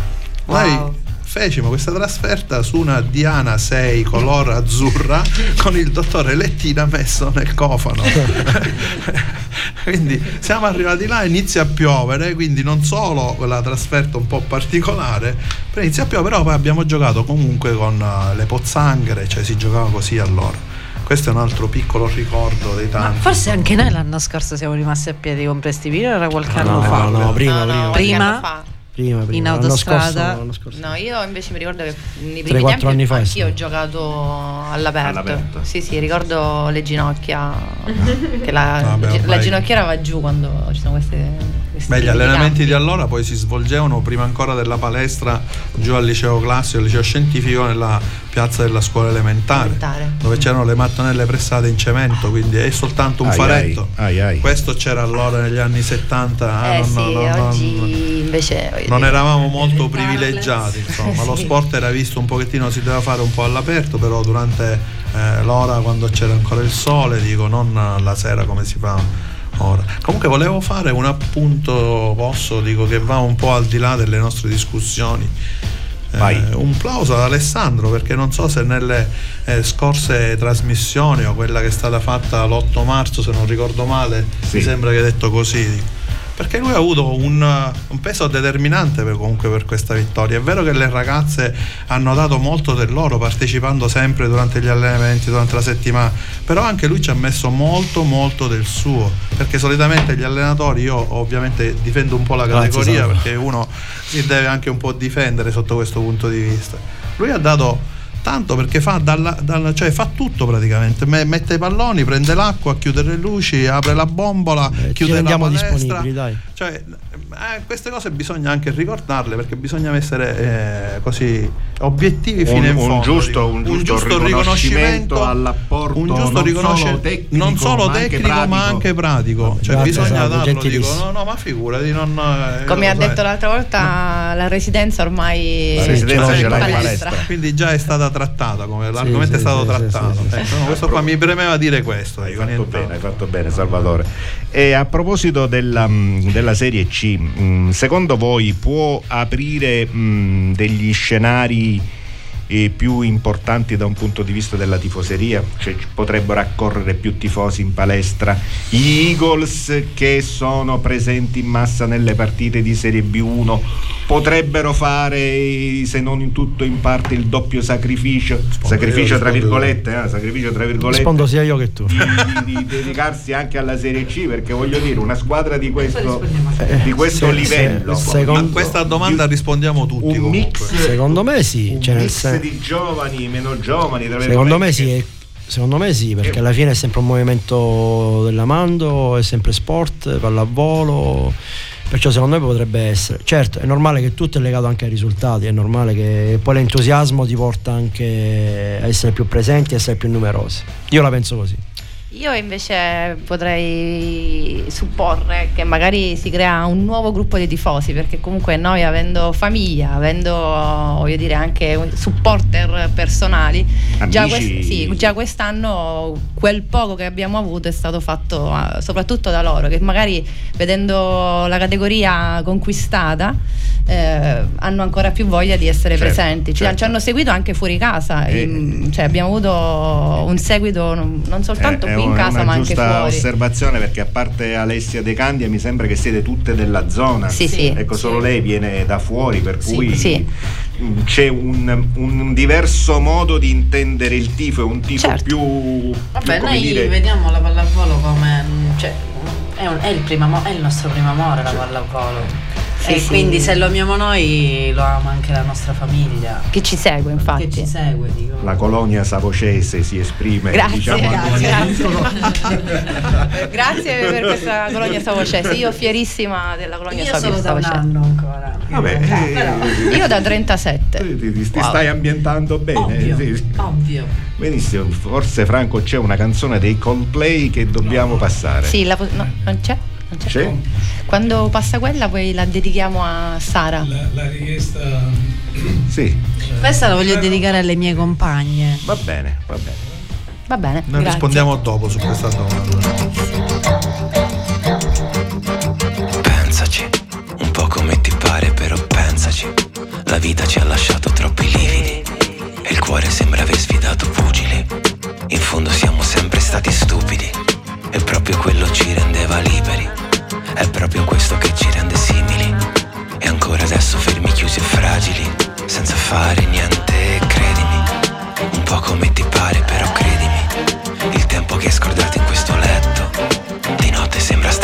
Noi fecimo questa trasferta su una Diana 6 color azzurra con il dottore Lettina messo nel cofano. quindi siamo arrivati là, inizia a piovere, quindi non solo quella trasferta un po' particolare, però inizia a piovere, però poi abbiamo giocato comunque con eh, le pozzanghere, cioè si giocava così allora. Questo è un altro piccolo ricordo dei
Ma
tanti.
forse anche noi l'anno scorso siamo rimasti a piedi con Prestivino, era qualche
No,
anno fa.
no, prima,
No, no,
prima.
qualche
Prima?
anno fa.
Prima, prima.
In
L'anno
autostrada?
scorso- l'anno scorso.
No, io invece mi ricordo che nei
Tre,
primi
quattro
tempi
anni fa,
anch'io
sì.
ho giocato all'aperto.
All'aperto.
Sì, sì, ricordo le ginocchia. che la,
Vabbè,
la
ormai-
ginocchiera va giù quando ci sono queste.
Beh, gli allenamenti di allora poi si svolgevano prima ancora della palestra giù al liceo classico, al liceo scientifico nella piazza della scuola elementare,
Elementare.
dove c'erano le mattonelle pressate in cemento, quindi è soltanto un
Ai,
faretto.
ai, ai, ai.
Questo c'era allora negli anni 70. ah,
Eh
non-
sì,
non- non-
oggi invece. voglio
non eravamo molto privilegiati, insomma, lo
Sì.
sport era visto un pochettino, si doveva fare un po' all'aperto, però durante eh, l'ora quando c'era ancora il sole, dico, non la sera come si fa ora. Comunque volevo fare un appunto posso, dico che va un po' al di là delle nostre discussioni. Eh, un plauso ad Alessandro perché non so se nelle eh, scorse trasmissioni o quella che è stata fatta l'8 marzo se non ricordo male
Sì.
mi sembra che hai detto così perché lui ha avuto un, un peso determinante per, comunque per questa vittoria. È vero che le ragazze hanno dato molto del loro partecipando sempre durante gli allenamenti, durante la settimana, però anche lui ci ha messo molto molto del suo, perché solitamente gli allenatori, io ovviamente difendo un po' la
Grazie,
categoria
Salvo.
perché uno si deve anche un po' difendere sotto questo punto di vista. Lui ha dato tanto perché fa, dalla- dalla- cioè fa tutto praticamente, Me- mette i palloni, prende l'acqua, chiude le luci, apre la bombola,
Eh,
chiude la palestra.
disponibili, dai.
Cioè, eh, queste cose bisogna anche ricordarle perché bisogna essere eh, così obiettivi fino
Un-
in
un
fondo.
giusto-
dico.
un giusto riconoscimento all'apporto
un giusto
non solo tecnico,
non solo
ma anche
tecnico ma
pratico.
anche pratico. Cioè,
Grazie,
bisogna
Salvo,
darlo. Dico, no, no, ma figurati, non, eh,
Come ha
sai.
detto l'altra volta, la residenza ormai
La
Sì,
residenza
ce
l'hai in
palestra.
Quindi già è stata trattata, come l'argomento
sì,
è stato
sì,
trattato.
sì, sì, sì.
Ecco, no, questo qua mi premeva dire questo.
Hai fatto bene, hai fatto bene Salvatore. E a proposito della, mh, della Serie C, mh, secondo voi può aprire mh, degli scenari eh, più importanti da un punto di vista della tifoseria, cioè ci potrebbero accorrere più tifosi in palestra, gli Eagles che sono presenti in massa nelle partite di Serie B1 potrebbero fare se non in tutto in parte il doppio sacrificio, sacrificio
io,
tra
rispondo
virgolette, eh, sacrificio tra virgolette.
Rispondo sia io che tu.
di, di dedicarsi anche alla Serie C perché voglio dire una squadra di questo, di questo
se-
livello.
se- secondo-
A questa domanda rispondiamo tutti.
un mix,
Secondo me sì,
un
cioè nel
mix
sen-
di giovani, meno giovani,
Secondo me sì, secondo me sì, perché alla fine è sempre un movimento dell'amando, è sempre sport, pallavolo, perciò secondo me potrebbe essere. Certo, è normale che tutto è legato anche ai risultati, è normale che poi l'entusiasmo ti porta anche a essere più presenti, a essere più numerosi. Io la penso così.
Io invece potrei supporre che magari si crea un nuovo gruppo di tifosi, perché comunque noi avendo famiglia, avendo voglio dire anche supporter personali, già, quest- sì, già quest'anno quel poco che abbiamo avuto è stato fatto eh, soprattutto da loro, che magari vedendo la categoria conquistata eh, hanno ancora più voglia di essere
Certo,
presenti. Ci,
certo.
hanno seguito anche fuori casa,
Eh.
in- cioè abbiamo avuto un seguito non, soltanto
Eh,
qui in
una-
casa
una
ma anche
giusta
fuori.
osservazione perché a parte Alessia De Candia mi sembra che siete tutte della zona
Sì, sì.
ecco solo lei viene da fuori per
Sì,
cui
sì.
mh, c'è un, un diverso modo di intendere il tifo è un tifo
Certo.
più,
Vabbè,
più,
noi
dire,
vediamo la pallavolo come. Cioè, è, un- è il primo è il nostro primo amore la pallavolo.
Sì,
e
sì.
quindi se lo amiamo noi, lo ama anche la nostra famiglia.
Che ci segue, infatti.
Che ci segue, dico.
la colonia savocese si esprime
Grazie,
diciamo
grazie,
anche-
Grazie per questa colonia savocese. Io fierissima della colonia
Io
Sav-
solo da un
savocese.
anno ancora.
Vabbè,
Eh,
eh,
però,
Io da 37.
ti, ti- ti
Wow.
stai ambientando bene
ovvio,
sì,
ovvio.
benissimo forse Franco c'è una canzone dei Coldplay che dobbiamo passare
Sì, la po- no, non c'è? C'è? Quando passa quella poi la dedichiamo a Sara.
La, la richiesta
sì
Questa la voglio dedicare alle mie compagne.
va bene va bene
Va bene.
Noi
grazie.
rispondiamo dopo su questa domanda.
Pensaci, un po' come ti pare, però pensaci. La vita ci ha lasciato troppi lividi e il cuore sembra aver sfidato pugili. In fondo siamo sempre stati stupidi e proprio quello ci rendeva liberi. È proprio questo che ci rende simili. E ancora adesso fermi chiusi e fragili, senza fare niente, credimi. Un po' come ti pare, però credimi. Il tempo che hai scordato in questo letto, di notte sembra strangolarmi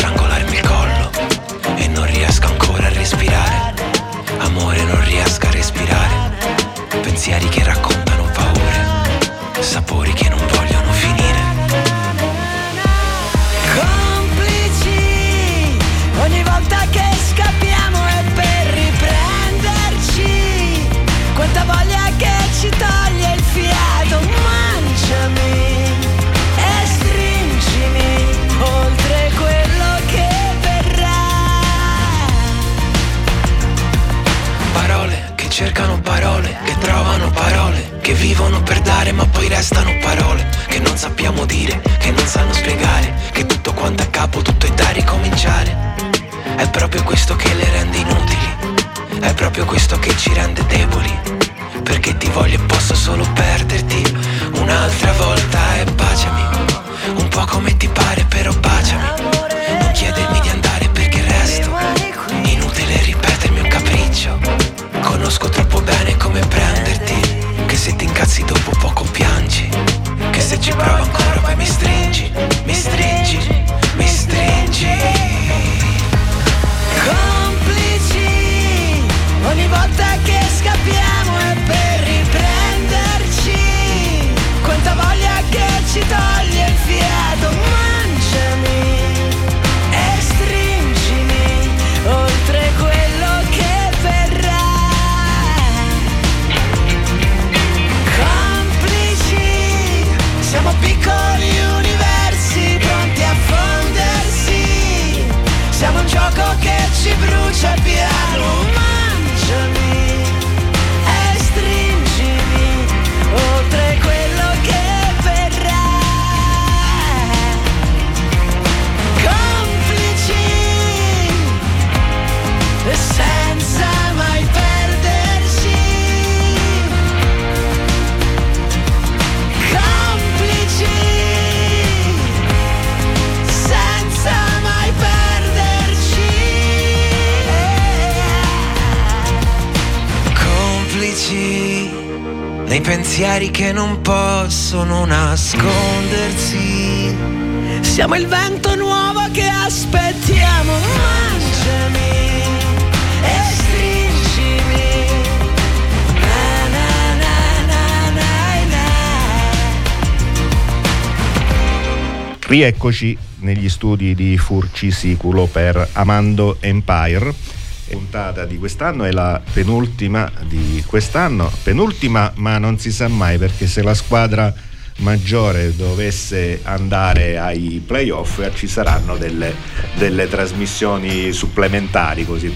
ci
rende deboli, perché ti voglio e posso solo perderti un'altra volta pensieri che non possono nascondersi. Siamo il vento nuovo che aspettiamo, mangiami e stringimi. Na, na, na.
Rieccoci negli studi di Furci Siculo per Amando Empire. Puntata di quest'anno è la penultima di quest'anno, penultima ma non si sa mai perché se la squadra maggiore dovesse andare ai playoff ci saranno delle, delle trasmissioni supplementari così.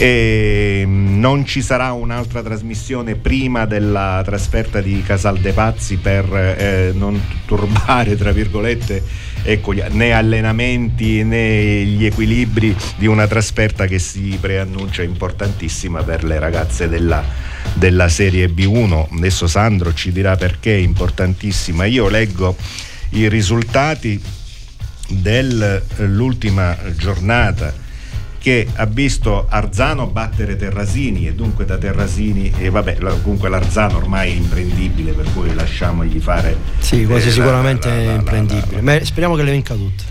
E non ci sarà un'altra trasmissione prima della trasferta di Casal De Pazzi per eh, non turbare, tra virgolette, ecco, né allenamenti né gli equilibri di una trasferta che si preannuncia importantissima per le ragazze della, della Serie B1. Adesso Sandro ci dirà perché è importantissima. Io leggo i risultati dell'ultima giornata che ha visto Arzano battere Terrasini e dunque da Terrasini e vabbè comunque l'Arzano ormai è imprendibile per cui lasciamogli fare
Sì, quasi
eh,
sicuramente
la- la- la-
è imprendibile. Ma speriamo che le vinca tutte.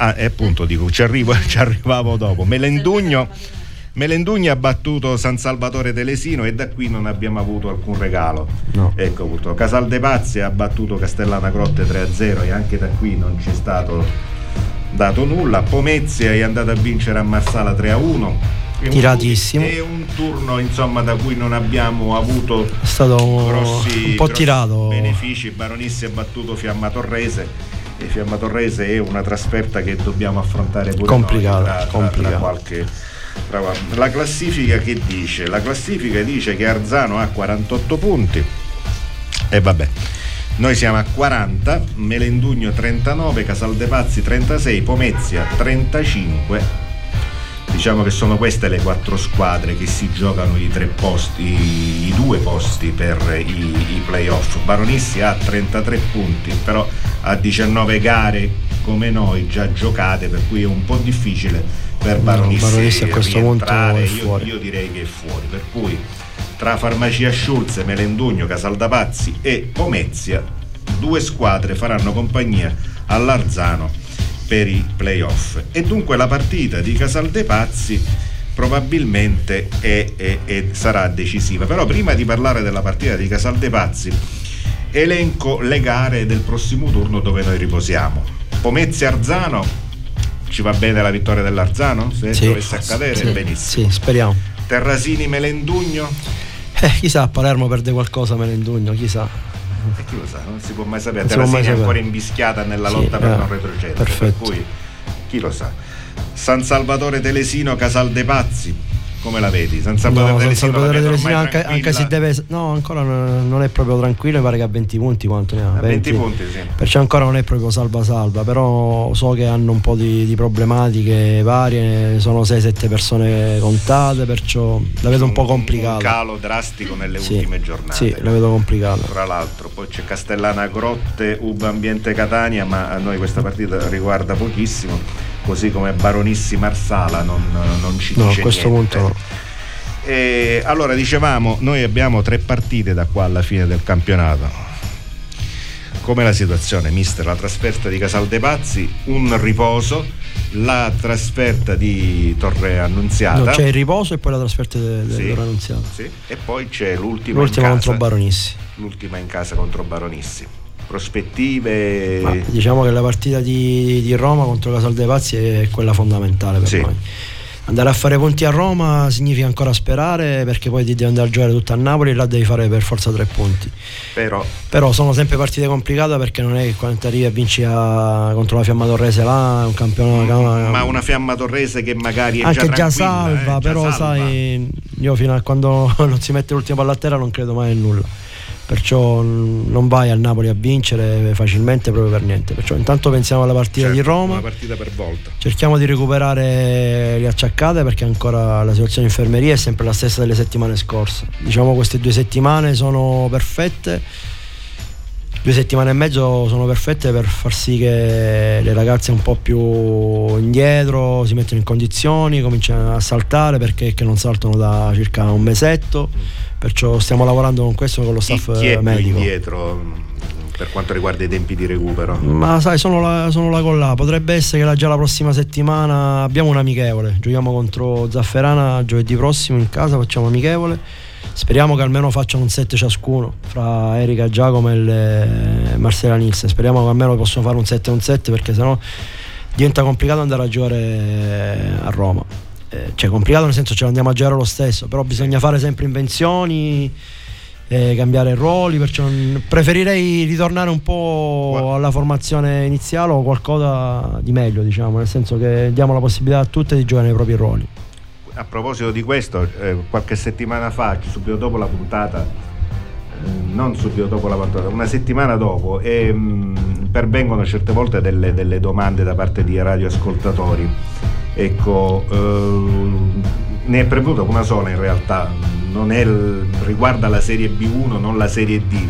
Ah, e appunto dico, ci, arrivo, ci arrivavo dopo. Melendugno, Melendugno ha battuto San Salvatore Telesino e da qui non abbiamo avuto alcun regalo.
No.
Ecco, purtroppo. Casal De Pazzi ha battuto Castellana Grotte 3-0 e anche da qui non c'è stato dato nulla. Pomezia è andata a vincere a Marsala 3-1. È un-
Tiratissimo.
È un turno insomma da cui non abbiamo avuto
È stato
grossi,
un po' tirato.
benefici. Baronissi ha battuto Fiamma Torrese e Fiamma Torrese è una trasferta che dobbiamo affrontare pure
Complicata,
tra- tra- tra qualche- la classifica che dice? La classifica dice che Arzano ha 48 punti e vabbè. Noi siamo a 40, Melendugno 39, Casaldepazzi 36, Pomezia 35. Diciamo che sono queste le quattro squadre che si giocano i tre posti, i due posti per i, i playoff. Baronissi ha 33 punti, però ha 19 gare come noi già giocate, per cui è un po' difficile per Baronissi,
Baronissi a questo punto è
Io-
fuori.
io direi che è fuori, per cui tra Farmacia Schulze, Melendugno, Casaldapazzi e Pomezia, due squadre faranno compagnia all'Arzano per i playoff. E dunque la partita di Casaldepazzi probabilmente è- è- è- sarà decisiva. Però prima di parlare della partita di Casaldepazzi, elenco le gare del prossimo turno dove noi riposiamo. Pomezia Arzano, ci va bene la vittoria dell'Arzano? Se
Sì,
dovesse accadere,
sì,
benissimo.
Sì, speriamo.
Terrasini Melendugno?
Eh, chissà, Palermo perde qualcosa Melendugno, chissà.
E chi lo sa, non si può mai sapere.
Non si può mai
Terrasini è ancora invischiata nella
Sì,
lotta per
eh,
non retrocedere.
perfetto.
Per cui chi lo sa. San Salvatore Telesino, Casal De Pazzi. Come la vedi? San Salvatore
No, San Salvatore Telesino,
ormai
anche, anche se deve. No, ancora non è proprio tranquillo, mi pare che ha 20 punti quanto ne ha.
A 20 punti, sì.
Perciò ancora non è proprio salva salva, però so che hanno un po' di, di problematiche varie, sono 6-7 persone contate, perciò la vedo un po'
Un
complicata.
calo drastico nelle
Sì,
ultime giornate.
Sì, la vedo complicata.
Tra l'altro, poi c'è Castellana Grotte, UB Ambiente Catania, ma a noi questa partita riguarda pochissimo, così come Baronissi Marsala non, non ci
No,
dice
a questo
niente.
punto no.
E allora dicevamo, noi abbiamo tre partite da qua alla fine del campionato. Com'è la situazione, mister? La trasferta di Casal De Pazzi, un riposo, la trasferta di Torre Annunziata.
No, c'è il riposo e poi la trasferta del
Sì,
loro annunziato.
sì, E poi c'è l'ultima,
L'ultima contro Baronissi.
l'ultima in casa contro Baronissi. Prospettive.
Ma diciamo che la partita di, di Roma contro Casal dei Pazzi è quella fondamentale per
Sì.
noi. Andare a fare punti a Roma significa ancora sperare perché poi ti devi andare a giocare tutta a Napoli e là devi fare per forza tre punti.
Però
Però sono sempre partite complicate perché non è che quando arrivi e vinci a- contro la Fiamma Torrese là un campionato.
ma una fiamma torrese che magari è
anche
già,
già, salva,
eh, già
però
salva.
sai, io fino a quando non si mette l'ultima palla a terra non credo mai a nulla. Perciò non vai al Napoli a vincere facilmente proprio per niente. Perciò intanto pensiamo alla partita
Certo,
di Roma.
Una partita per volta.
Cerchiamo di recuperare le acciaccate perché ancora la situazione in infermeria è sempre la stessa delle settimane scorse. Diciamo queste due settimane sono perfette. due settimane e mezzo sono perfette per far sì che le ragazze un po' più indietro si mettano in condizioni, cominciano a saltare perché che non saltano da circa un mesetto, perciò stiamo lavorando con questo con lo
Chi,
staff
chi è più
medico.
indietro mh, per quanto riguarda i tempi di recupero?
Ma sai, sono la, sono la con là. Potrebbe essere che la- già la prossima settimana abbiamo un amichevole. Giochiamo contro Zafferana giovedì prossimo in casa, facciamo amichevole. Speriamo che almeno facciano un set ciascuno fra Erika Giacomo e Marcella Nilsen. Speriamo che almeno possano fare un set e un set perché sennò diventa complicato andare a giocare a Roma. Eh, cioè complicato nel senso ce l'andiamo a giocare lo stesso, però bisogna fare sempre invenzioni, eh, cambiare ruoli, perciò preferirei ritornare un po' alla formazione iniziale o qualcosa di meglio, diciamo, nel senso che diamo la possibilità a tutte di giocare nei propri ruoli.
A proposito di questo, eh, qualche settimana fa, subito dopo la puntata, eh, non subito dopo la puntata, una settimana dopo, e, mh, pervengono certe volte delle, delle domande da parte di radioascoltatori. Ecco, ehm, ne è prevenuta una sola in realtà, è riguarda la serie B1, non la serie D.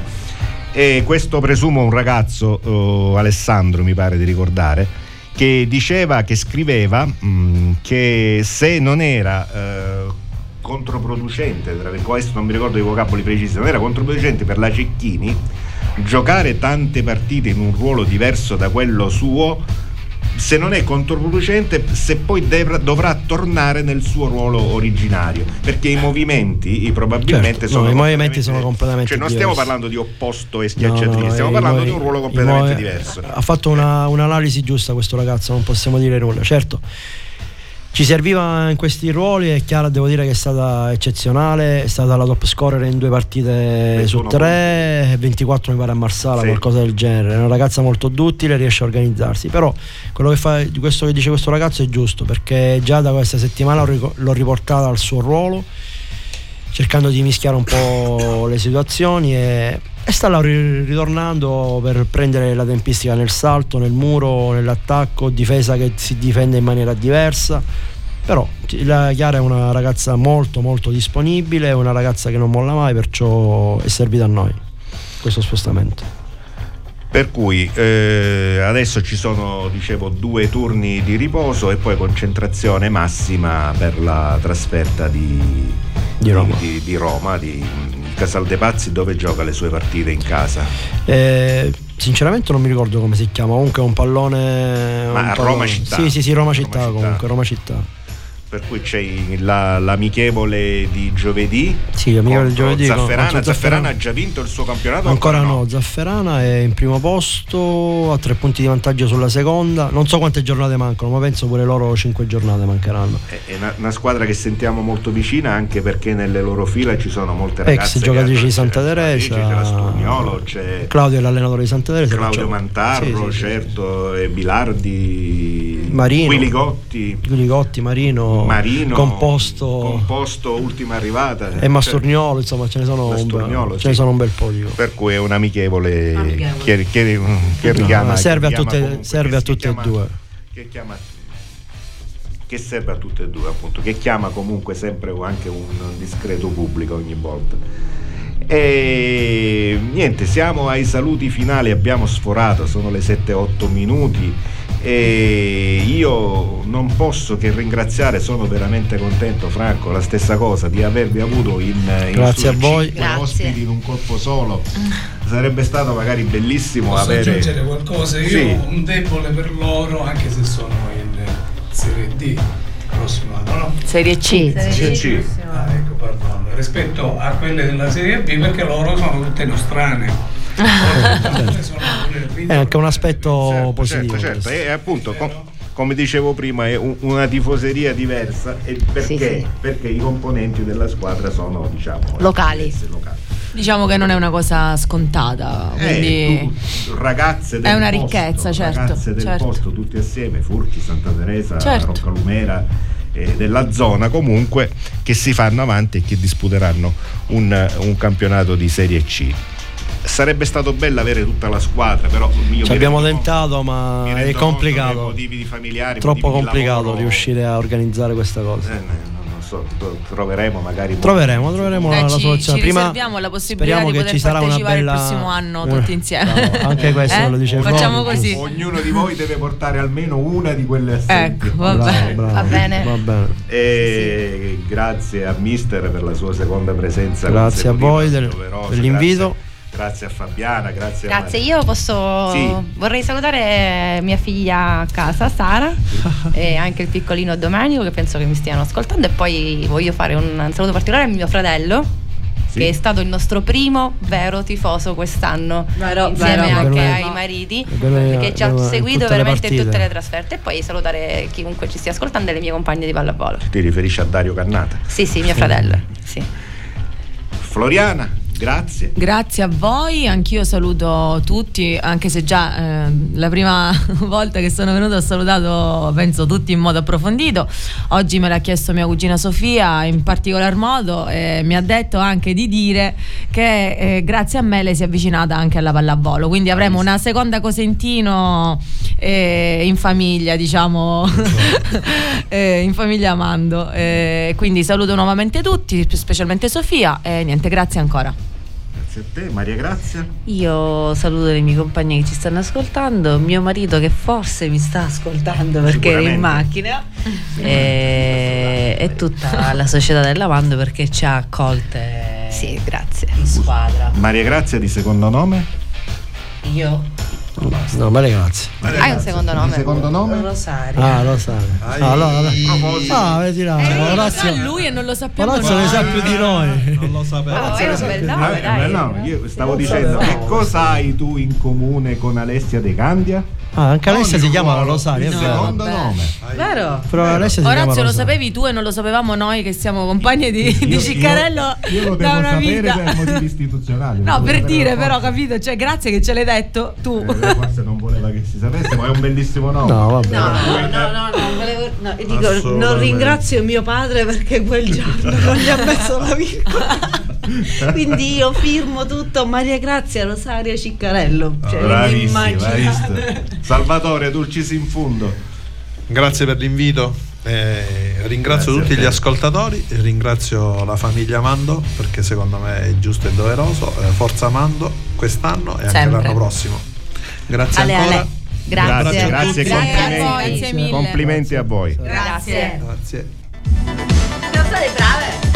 E questo presumo un ragazzo, eh, Alessandro mi pare di ricordare, che diceva, che scriveva mh, che se non era eh, controproducente, tra questo non mi ricordo i vocaboli precisi, non era controproducente per la Cecchini giocare tante partite in un ruolo diverso da quello suo, se non è controproducente, se poi dev- dovrà tornare nel suo ruolo originario, perché i movimenti i probabilmente
Certo,
sono
no, i movimenti
completamente-
sono completamente
Cioè non stiamo
diversi.
parlando di opposto e
No,
schiacciatrice,
no,
stiamo
i
parlando di un ruolo completamente diverso.
Ha fatto una- un'analisi giusta questo ragazzo, non possiamo dire nulla. Certo, ci serviva in questi ruoli e Chiara devo dire che è stata eccezionale, è stata la top scorer in due partite su
21
tre, 24 mi pare a Marsala,
Sì.
qualcosa del genere. È una ragazza molto duttile, riesce a organizzarsi, però quello che fa questo che dice questo ragazzo è giusto, perché già da questa settimana l'ho riportata al suo ruolo cercando di mischiare un po' le situazioni e, e sta là ri- ritornando per prendere la tempistica nel salto, nel muro, nell'attacco, difesa che si difende in maniera diversa. Però la Chiara è una ragazza molto molto disponibile, è una ragazza che non molla mai, perciò è servita a noi questo spostamento.
Per cui eh, adesso ci sono, dicevo, due turni di riposo e poi concentrazione massima per la trasferta di,
Di Roma.
di, di Roma, di Casal de Pazzi, dove gioca le sue partite in casa.
Eh, sinceramente non mi ricordo come si chiama, comunque è un pallone...
Ma
un
a
pallone-
Roma città.
Sì, sì, sì, Roma città
città.
comunque, Roma città.
Per cui c'è la- l'amichevole di giovedì.
Sì, l'amichevole di giovedì
Zafferana. Zafferana
Zafferana.
ha già vinto il suo campionato?
Ancora no, Zafferana è in primo posto, ha tre punti di vantaggio sulla seconda. Non so quante giornate mancano, ma penso pure loro cinque giornate mancheranno.
È una, una squadra che sentiamo molto vicina anche perché nelle loro fila ci sono molte
Ex
ragazze. che
giocatrici di Santa
c'è
Teresa.
C'è la Sturniolo, c'è
Claudio è l'allenatore di Santa Teresa.
Claudio Mantarro,
Sì, sì, sì.
certo, e Bilardi,
Marino.
Quiligotti,
Guligotti, Marino,
Marino,
Composto,
Composto, ultima arrivata.
e Masturniolo, insomma ce ne sono, un bel,
sì.
ce ne sono un bel po' dico.
Per cui è un amichevole
Amichevole.
che, che- che
No,
richiama.
serve
che
a tutte,
comunque,
serve
che
a tutte
chiama-
e due.
Che chiama che serve a tutte e due appunto, che chiama comunque sempre anche un discreto pubblico ogni volta. E niente, siamo ai saluti finali, abbiamo sforato, sono le 7-8 minuti e io non posso che ringraziare, sono veramente contento Franco, la stessa cosa, di avervi avuto in, in
Grazie a voi.
Grazie.
ospiti in un colpo solo. Sarebbe stato magari bellissimo
Posso
avere...
aggiungere qualcosa? Io
Sì.
ho un debole per loro, anche se sono in Serie D prossimo anno, no?
Serie C.
Serie C.
Ah, ecco, perdono. Rispetto a quelle della Serie B, perché loro sono tutte nostrane.
È anche un aspetto positivo.
Certo, certo,
questo.
e appunto com- come dicevo prima è un- una tifoseria diversa e perché?
Sì, sì.
perché i componenti della squadra sono diciamo
Locali.
diverse, locali.
Diciamo che non è una cosa scontata, quindi
Eh, tu- ragazze del
È una
posto,
ricchezza, certo,
ragazze del
certo.
posto tutti assieme Furchi, Santa Teresa,
Certo.
Roccalumera eh, della zona comunque che si fanno avanti e che disputeranno un, un campionato di Serie C sarebbe stato bello avere tutta la squadra però
Ci abbiamo tentato, ma è complicato.
motivi familiari
Troppo complicato
lavoro-
riuscire a organizzare questa cosa.
eh, so, troveremo magari
Troveremo, troveremo
Eh,
la, la
ci,
soluzione.
ci
Prima
riserviamo la possibilità
speriamo
di
che
poter
ci sarà una
partecipare
bella
il prossimo anno
Eh,
tutti insieme.
bravo, anche questo
Eh?
lo dice
Facciamo così.
Ognuno di voi deve portare almeno una di quelle assenti.
Ecco, va
Bravo,
bene.
bravo.
Va bene.
Va bene.
E grazie a Mister per la sua seconda presenza.
Grazie a voi del-
doverosa.
dell'invito.
Grazie, grazie a Fabiana, grazie,
Grazie,
a
io posso.
Sì.
Vorrei salutare mia figlia a casa, Sara, e anche il piccolino Domenico, che penso che mi stiano ascoltando. E poi voglio fare un saluto particolare a mio fratello,
Sì.
che è stato il nostro primo vero tifoso quest'anno,
Vero,
insieme
vero.
anche
Bello-
ai mariti, che ci ha
in
seguito
le
veramente in tutte le trasferte. E poi salutare chiunque ci stia ascoltando e le mie compagne di pallavolo.
Ti riferisci a Dario Cannata.
Sì, sì, mio fratello. Sì.
Floriana, grazie.
Grazie a voi, anch'io saluto tutti, anche se già eh, la prima volta che sono venuta ho salutato penso tutti in modo approfondito. Oggi me l'ha chiesto mia cugina Sofia in particolar modo e mi ha detto anche di dire che eh, grazie a me lei si è avvicinata anche alla pallavolo, quindi avremo una seconda Cosentino eh, in famiglia, diciamo, eh, in famiglia Amando. Eh, quindi saluto nuovamente tutti, specialmente Sofia e niente, grazie ancora.
Grazie a te, Maria Grazia.
Io saluto le mie compagne che ci stanno ascoltando, mio marito che forse mi sta ascoltando perché era in macchina e, e tutta la società del lavando perché ci ha accolte
Sì, grazie.
in squadra.
Maria Grazia di secondo nome?
Io
No, ma grazie.
Hai un secondo nome?
Di secondo nome?
Rosario.
Ah, lo sai. Ah, allora, ah, vedi là.
Eh, lo sa
Orazio,
lui e non lo sappiamo
Orazio ne sa più di noi.
Non lo sapevo.
Oh, è un bel nome,
Ah,
dai.
no, io stavo dicendo che cosa hai tu in comune con Alessia De Candia?
Ah, anche Alessia
Non
si
il
chiama Rosario, è
il
vero.
secondo
vabbè.
nome.
Vero?
Però Alessia si
Orazio lo
Rosario.
sapevi tu e non lo sapevamo noi che siamo compagni di,
Io-
di
io-
Ciccarello
Io lo
da
devo
una
sapere
vita.
per motivi istituzionali. lo
No, per dire
per
però, capito? Cioè, grazie che ce l'hai detto tu.
Eh, forse non voleva che si sapesse, ma è un bellissimo nome.
No, vabbè.
No, no, no, no, no, volevo- no, dico, non ringrazio mio padre perché quel giorno non gli ha messo la virgola. Quindi io firmo tutto Maria Grazia Rosario Ciccarello. Cioè,
Bravissima, hai visto? Salvatore, dulcis in fundo.
Grazie per l'invito. eh, ringrazio
Grazie
tutti gli ascoltatori, ringrazio la famiglia Mando perché secondo me è giusto e doveroso. Eh, forza Mando quest'anno e anche
Sempre.
l'anno prossimo. Grazie
Ale,
ancora.
ale. Grazie.
Grazie, grazie,
Grazie a
complimenti.
voi.
Grazie mille.
Complimenti a voi.
Grazie.
Grazie.
Siamo state brave.